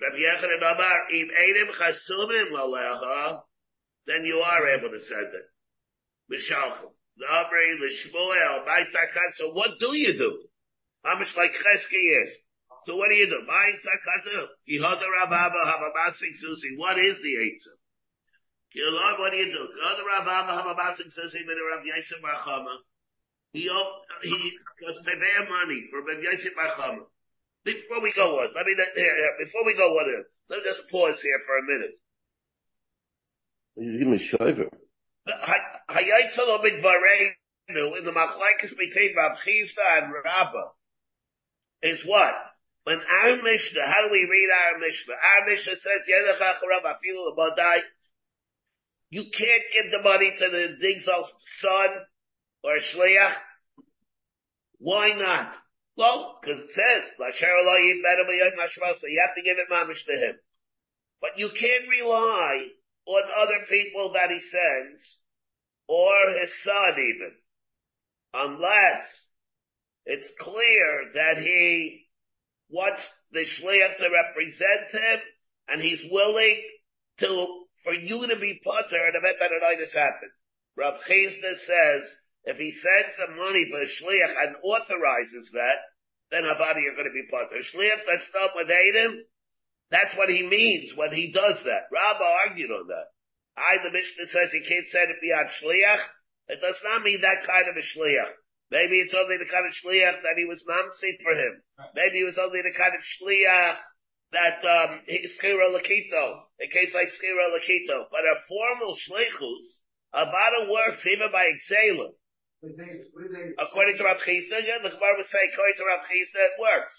Rabbi Yochanan Amar, if Adam Chasumim then you are able to send it. Mishalchem. Nabri, Lishmuel, Maitakat. So what do you do? How much like Cheski is? So what do you do? Maitakat. Yehoda Rababa Havamasik Susi. What is the answer? Lord, what do you do? Yehoda Rababa Havamasik Susi, but Rav Yosef Barchama. He, he, because they their money for Rav Yosef Barchama. Before we go on, let me, here. before we go on, let me just pause here for a minute. He's giving a shiver. Hayatzalo Midvareinu in the machlekes between Rav Chisda and Rabba is what? When our Mishnah, how do we read our Mishnah? Our Mishnah says, Yedech Acharav Afilu L'Bodai. You can't give the money to the Digzal's son or Shliach. Why not? Well, because it says, so you have to give it mamish to him. But you can't rely on other people that he sends, or his son even, unless it's clear that he wants the shliach to represent him, and he's willing to, for you to be putter and event that it has happened. Rav Chisda says, if he sends some money for a shliach and authorizes that, then Havadi are going to be putter. Shliach that's done with Adam, that's what he means when he does that. Rabba argued on that. I, the Mishnah says you can't send it beyond shliach. It does not mean that kind of a shliach. Maybe it's only the kind of shliach that he was mamsi for him. Maybe it was only the kind of shliach that um skira lakito, in case like skira lakito. But a formal shlichus, Avada works even by exhaling. According to Rav Chisda, yeah, the Gemara would say, according to Rav Chisda, it works.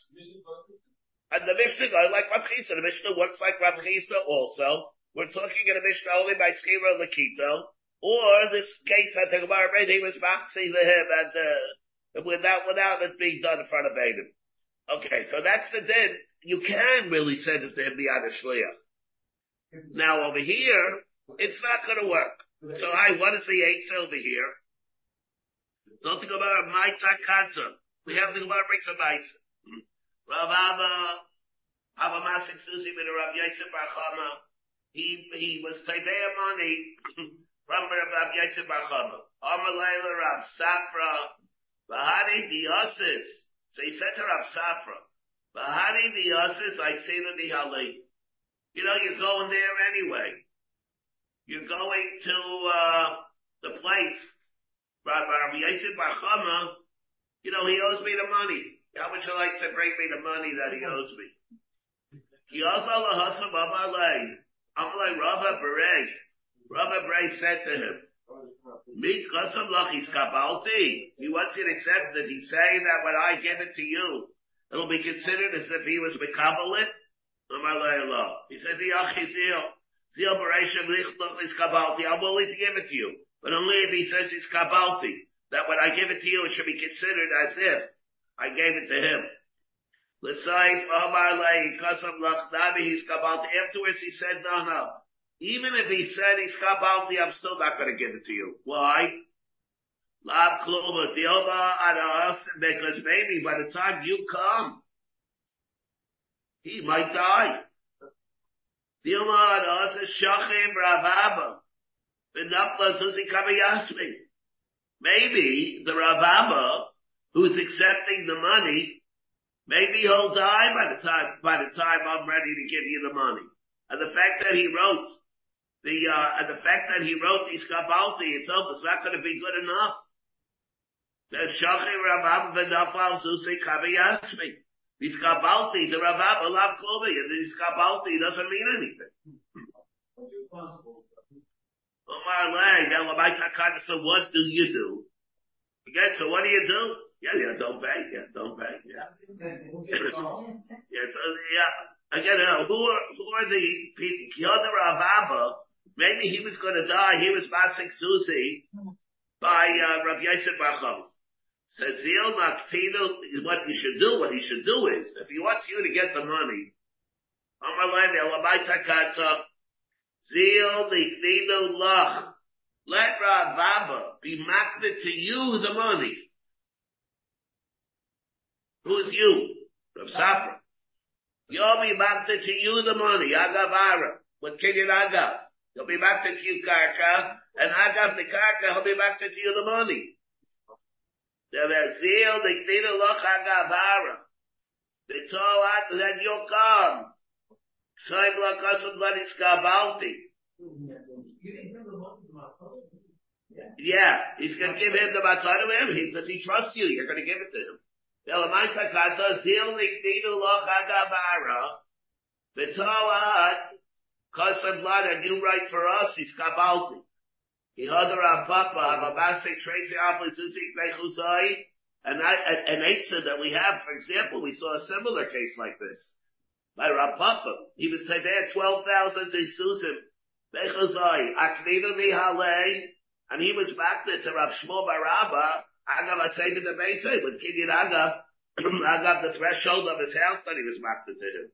And the Mishnah goes like Rav Chisda. The Mishnah works like Rav Chisda also. We're talking in a Mishnah only by Skira Lakito, or this case that the Gemara made, he was Mapsi to him and, uh, without, without it being done in front of Adam. Okay, so that's the din. You can really send it to him beyond a Shliach. Now over here, it's not gonna work. So I, is the eight over here? Something about my takata. We have the Gemara brings a mice. Rav Abba, Abba Masik Susi bin Rav Yosef Barchama. He, he was Tevea money from Rav Yosef Barchama. Amalayla Rav Safra. Bahari Diosis. So he said to Rav Safra, Bahari Diosis, I say to the Hali. You know, you're going there anyway. You're going to, uh, the place. Rav Yosef Barchama, you know, he owes me the money. How would you like to bring me the money that he owes me? He also amalei. Amalei Rabba Berei. Rabba Berei said to him, Me kasam lachis kabalti. He wants you to accept that he's saying that when I give it to you, it'll be considered as if he was mekabalit. Amalei Allah. He says, Yachizil. Zil Bereishim lichlochis kabalti. I'm willing to give it to you. But only if he says it's kabalti. That when I give it to you, it should be considered as if I gave it to him. He's. Afterwards he said, no, no. Even if he said he's kabalti, I'm still not going to give it to you. Why? Because maybe by the time you come, he might die. Maybe the Ravama who's accepting the money Maybe he'll die by the time, by the time I'm ready to give you the money. And the fact that he wrote the, uh, and the fact that he wrote these Kabalti itself is not going to be good enough. Kabiyasmi. These Kabalti, the Rabam love Klovi, and these Kabalti doesn't mean anything. So what do you do? Again, so what do you do? Yeah, yeah, don't pay. Yeah, don't pay. Yeah. <laughs> yeah, so, yeah. Again, uh, who are, who are the people? Kyodar Ababa, maybe he was going to die. He was passing Susi by, uh, Rav Yosef Bachov. Says, Zil Makfidu, what you should do, what he should do is, if he wants you to get the money, Zil Nikfidu Lach, let Rav Abba be makbid to you the money. Who's you? Rav Safra. You'll be back to you the money. Agavara. What Kenyan Agav? He'll be back to you Karka. And Agav the Karka, he'll be back to you the money. The Vezil, the Kdina Loch Agavara. Then you'll come. Soim Lakasum Laniska Balti. Yeah, he's gonna give him the Matarim because he trusts you. You're gonna give it to him. And you write for us, he's kabalti. Ihadar papa hababase tracy afli suzik mechuzai. And I, an answer that we have, for example, we saw a similar case like this. By Rapapa, he was said there 12,000 Isusim. Mechuzai, akninu mihale, and he was back there to Rav Shmuel Barabba, Agav say to the Beisay, with Kinyan Agav, <clears throat> Agav the threshold of his house that he was marked to him.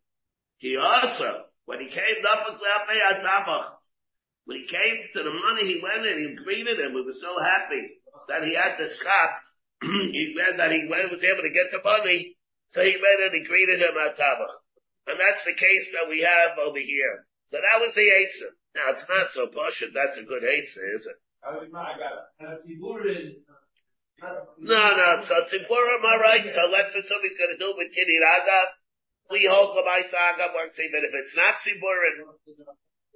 He also, when he came when he came to the money, he went and he greeted him. We were so happy that he had the scrap. <clears throat> he went that he was able to get the money. So he went and he greeted him at Tabach. And that's the case that we have over here. So that was the answer. Now it's not so posh. That's a good answer, is it? No, no, so Tzipurim, alright, so let's assume he's gonna do it with Ragav. We hold the bais Agav works even if it's not Tzipurim.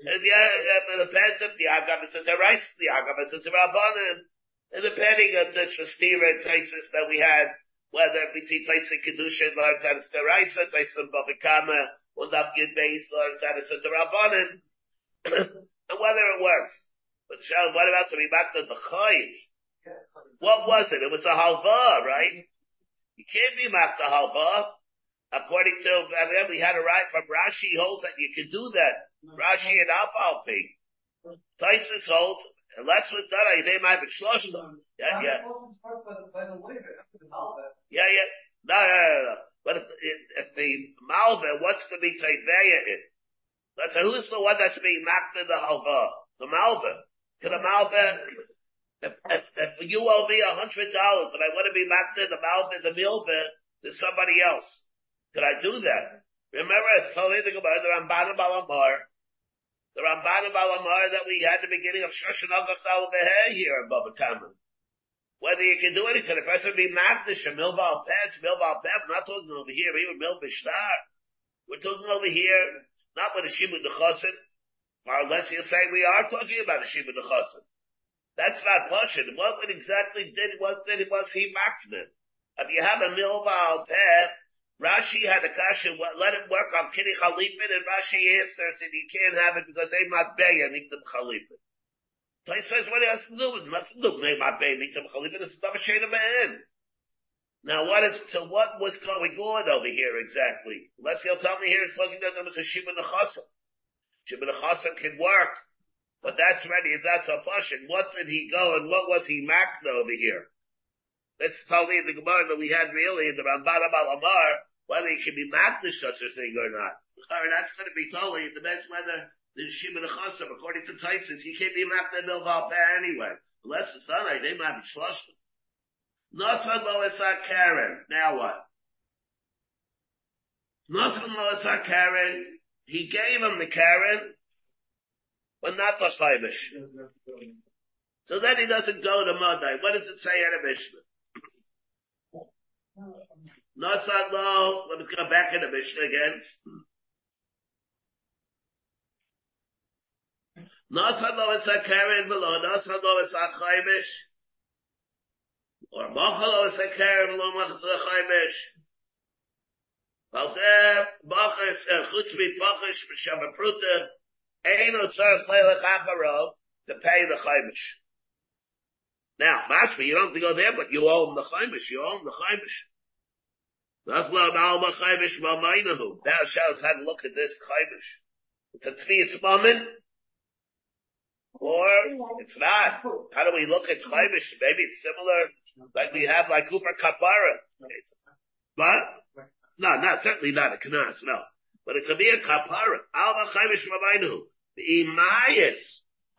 And yeah, it depends if the Agav is a Terais, the Agav is a Terabanan. And depending on the Shastira cases that we had, whether between placing Kedusha learns that it's Teraisa, placing Bavikama, or Dafgid base learns that it's a Terabanan. and whether it works. But Shal, what about to be back to the Chayiv? What was it? It was a halva, right? You can't be mafta halva. According to, I mean, we had a right from Rashi holds that you can do that. Rashi and Pig. Tysus holds, unless we've done they might be shloshta. Yeah, yeah. Yeah, yeah. No, no, no, no. But if, if, if the Malva wants to be Taiveya it, let's say who's the one that's being mapped in the halva? The Malva. To the Malva, if, if, if you owe me a hundred dollars and I want to be back in the in the milva to somebody else, could I do that? Remember, it's totally the Gemara, the Ramban Balamar, the Ramban Balamar that we had at the beginning of Shoshan Agachal here in Baba Kaman. Whether you can do anything, a person be magnish, a milval pets, milval pet, we're not talking over here, even milval star. We're talking over here, not with a shibud nechasim, or unless you say we are talking about a shibud nechasim. That's not Pashit. What exactly did it was did it was he makna? If you have a milval pet, Rashi had a kasha, let it work on kiddy chalipin, and Rashi answers and you can't have it because they not bay and them chalipin. Place says what he has to do with it. Nothing to do with not bay them chalipin. It's not a shade of man. Now what is, so what was going on over here exactly? Unless he'll tell me here he's talking to them as a Shibba Nechasim. Shibba Nechasim can work. But that's ready, that's a passion. What did he go and what was he makna over here? Let's That's totally the Gemara that we had really in the Ramban Amar, whether he can be makdish such a thing or not. Or that's going to be totally, it depends whether the Shimon Chasam, according to Tysus, he can't be makdish Milval anyway. Unless it's not, they might be shloshim. Nosan lo Karen. Now what? Nosan lo Karen. He gave him the Karen, but not the Chaymish. So then he doesn't go to Monday. What does it say in a Mishnah? Nosan lo, let's go back in the Mishnah again. Nosan lo is a Karen lo is a Chaymish. Or Machalo is a Karen below, Machalo is a Chutz Pruta, Eino Tzarech Leilach Acharov, to pay the Chaymish. Now, Mashma, you don't have to go there, but you him the Chaymish, you him the Chaymish. That's lo Nalma Chaymish Mamaynahu. Thou shalt have a look at this Chaymish. It's a Tzvius Mammon, or it's not. How do we look at Chaymish? Maybe it's similar, like we have like Cooper Kapara. But No, not, certainly not a Knas, no. But it could be a Kapara. Alma Chaymish Mamaynahu. The Imayas.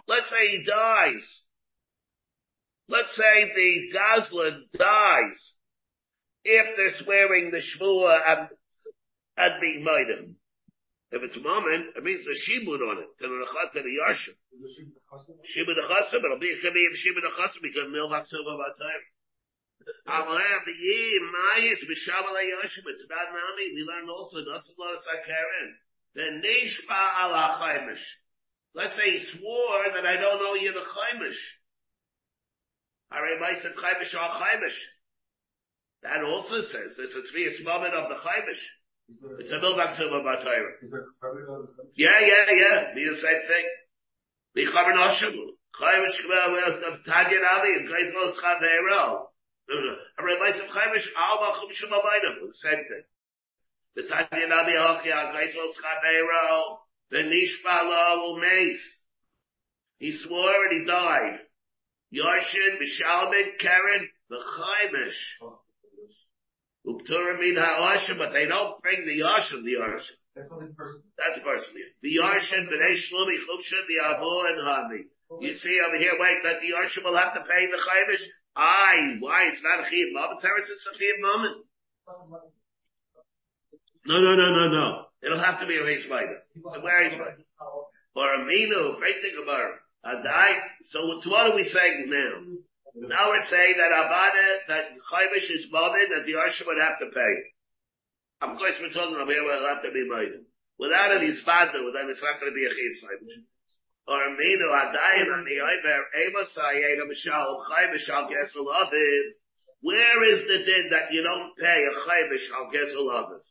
Let's say he dies. Let's say the Goslin dies. If they're swearing the Shmua and, and being Maidim. If it's Mammon, it means there's Shibud on it. The Nechat to the Yarshim. Shibud the Chasim, it'll be, it could be Shibud the Chasim because Milvak Silva Batayim. Amalem, the Yim, Mayis, Mishabal Yarshim, it's not Nami, we learn also, Nasallah Sakaren. The Nishpa ala Chaimish. Let's say he swore that I don't know you the Chaimish. Hare Maisa Chaimish or Chaimish. That also says it's a Tzvias moment of the Chaimish. It's a Milvak Silva Batayim. Yeah, yeah, yeah. Be the same thing. The Chaber Noshamu. Chaimish Kvel of Tagir Ali and Geisel Schavero. Hare Maisa Chaimish Alba Chumshum Abayna. Same thing. The Tagir Ali Hochia Geisel Schavero. The Nishpala Umeis. Oh, he swore and he died. Yoshin, Mishalmin, Karen, the Chaimish. Uktura mean Ha'ashim, but they don't bring the Yashim, the Yashim. That's only person. That's personally. The Yashim, B'nai Shlumi, Chumshin, the Abu, and Hani. You see over here, wait, that the Yashim will have to pay the Chaimish? Aye, why? It's not a Mammon, Terence, it's a Chiv Mammon. No, no, no, no, no. It'll have to be a race fighter. Where is it? Or a Minu, oh, great thing about it. A die. So what are we saying now? Now we're saying that Abada, that Chaymish is modded, that the Arshim would have to pay. Of course we're talking about here will have to be modded. Without it, he's father, then it's not going to be a Chiv Chaymish. Or Minu, Adayin, and the Iber, Amos, Ayeda, Mishal, Chaymish, Al Gesel Aviv. Where is the din that you don't pay a Chaymish, Al Gesel Aviv?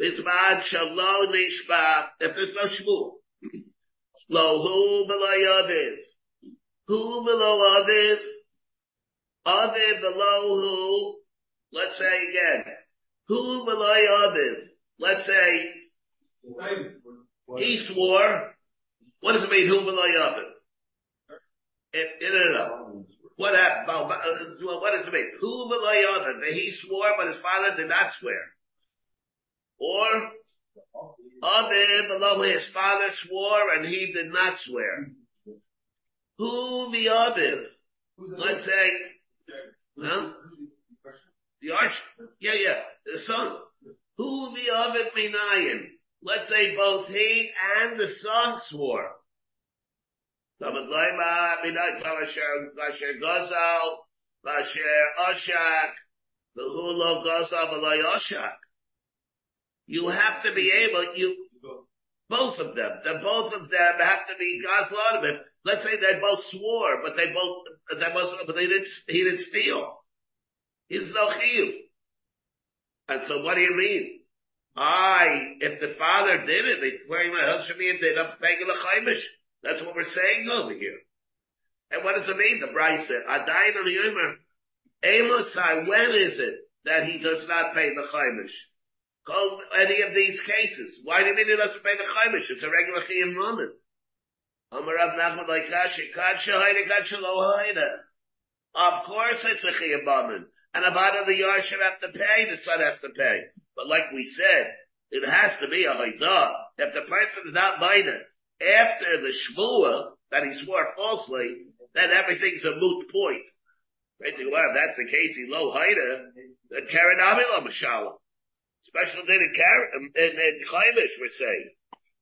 Bismad Shalom Nishba, if there's no Shmuel. Lo Aviv? Aviv below who? Let's say again. Who below Aviv? Let's say he swore. What does it mean? Who below Aviv? If, no, no. What happened? Uh, what does it mean? Who below Aviv? He swore, but his father did not swear. Or Aviv below his father swore and he did not swear. Who the Aviv? Let's say, The arch, yeah, yeah, the son. Who the Aviv Minayin? Let's say both he and the son swore. You have to be able, you, both of them, the both of them have to be Gazlanimif. Let's say they both swore, but they both, they both, but they didn't, he didn't steal. He's no chiyuv. And so what do you mean? I, if the father did it, they wearing my husband and did up paying the chaimish. That's what we're saying over here. And what does it mean? The Bryce said, Adayin on the Yomer, Amosai, when is it that he does not pay the chaimish? Call any of these cases. Why do you mean he doesn't pay the chaimish? It's a regular chiyuv moment. Of course it's a chiyuv moment. And Avada the Yar should have to pay, the son has to pay. But like we said, it has to be a Haidah. If the person is not minor after the Shmua that he swore falsely, then everything's a moot point. Right? Well, if that's the case, he low then Karen Amila Mashallah. Special day in in, in Chaimish, we're saying.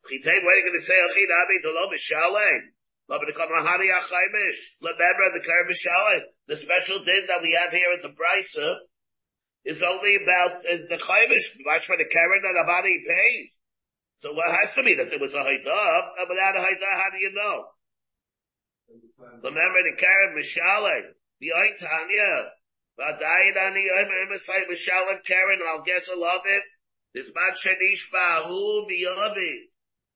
Chitay, what are you going to say? Achid Ami, the lo Mashallah. Remember the Karen Mashallah. The special din that we have here at the Brisa is only about uh, the Chaimish. Watch for the Karen that Abadi pays. So what has to be that there was a Haidah, and without a Haidah, how do you know? Remember the Karen Mashallah. The Tanya. Vadayin ani omer emisai v'shalom Karen, I'll guess I love it. This man shenish ba'hu bi'aviv.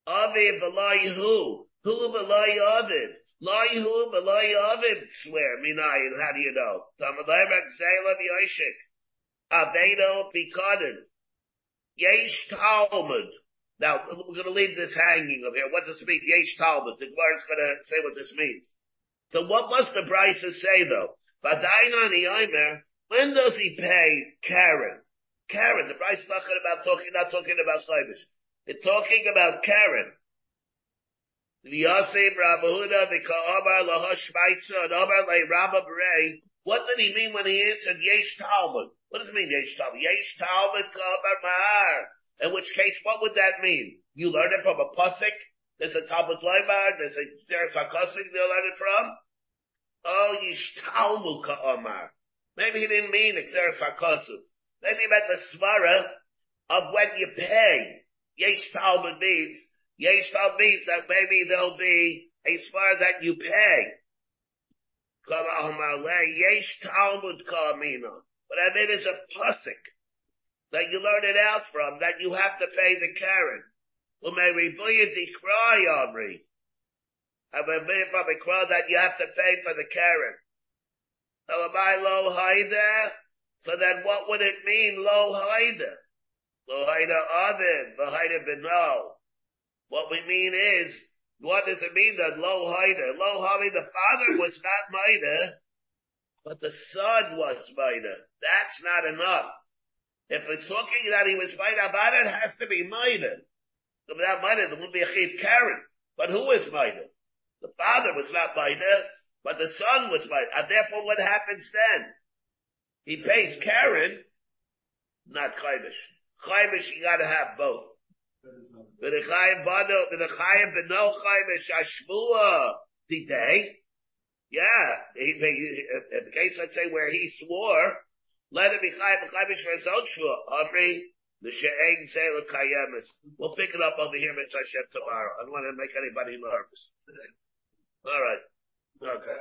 Aviv v'lai hu. Hu v'lai aviv. Hu v'lai aviv. Swear, minayin, how do you know? Tamadayrak zayla v'yoshik. Avedo b'kadin. Yesh Talmud. Now, we're going to leave this hanging up here. What does it mean? Yesh Talmud. The Gemara is going to say what this means. So what must the Brisa say though? When does he pay Karen? Karen, the Brisa is not about talking, not talking about Saibish. It's talking about Karen. What did he mean when he answered Yesh Talmud? What does it mean, Yesh Talmud? Yesh Talmud Kabar Mahar. In which case, what would that mean? You learn it from a Pusik? There's a Talmud Leimar, there's a Zeres HaKosik they'll learn it from. Oh, Yishtalmu Ka'omar. Maybe he didn't mean Zeres HaKosik. Maybe he meant the Svara of when you pay. Yesh Talmud means, Yesh Talmud means that maybe there'll be a Svara that you pay. Yesh Talmud Ka'amina. But I mean is a Pusik that you learn it out from, that you have to pay the Karen. Who may rebuild Umeribuya dikra yamri. I've been from a crowd that you have to pay for the Karen. Elamai lo haida. So then what would it mean, lo haida? Lo haida aviv, v'haida b'no. What we mean is, what does it mean that lo haida? Lo the father was not maida, but the son was maida. That's not enough. If it's talking that he was maida about it, has to be maida. Without Maida, there wouldn't be a Chiv Karen. But who is Maida? The father was not Maida, but the son was Maida. And therefore what happens then? He pays Karen, not Chaimish. Chaimish, you gotta have both. Chaim Bado, the Beno Chaimish Ashmua Titei. Yeah, in the case, let's say, where he swore, let him be Chaim Chaimish for his own shua. Amri, the she'eng zela kayemis. We'll pick it up over here, Mitzvah Hashem, tomorrow. I don't want to make anybody nervous. All right. Okay.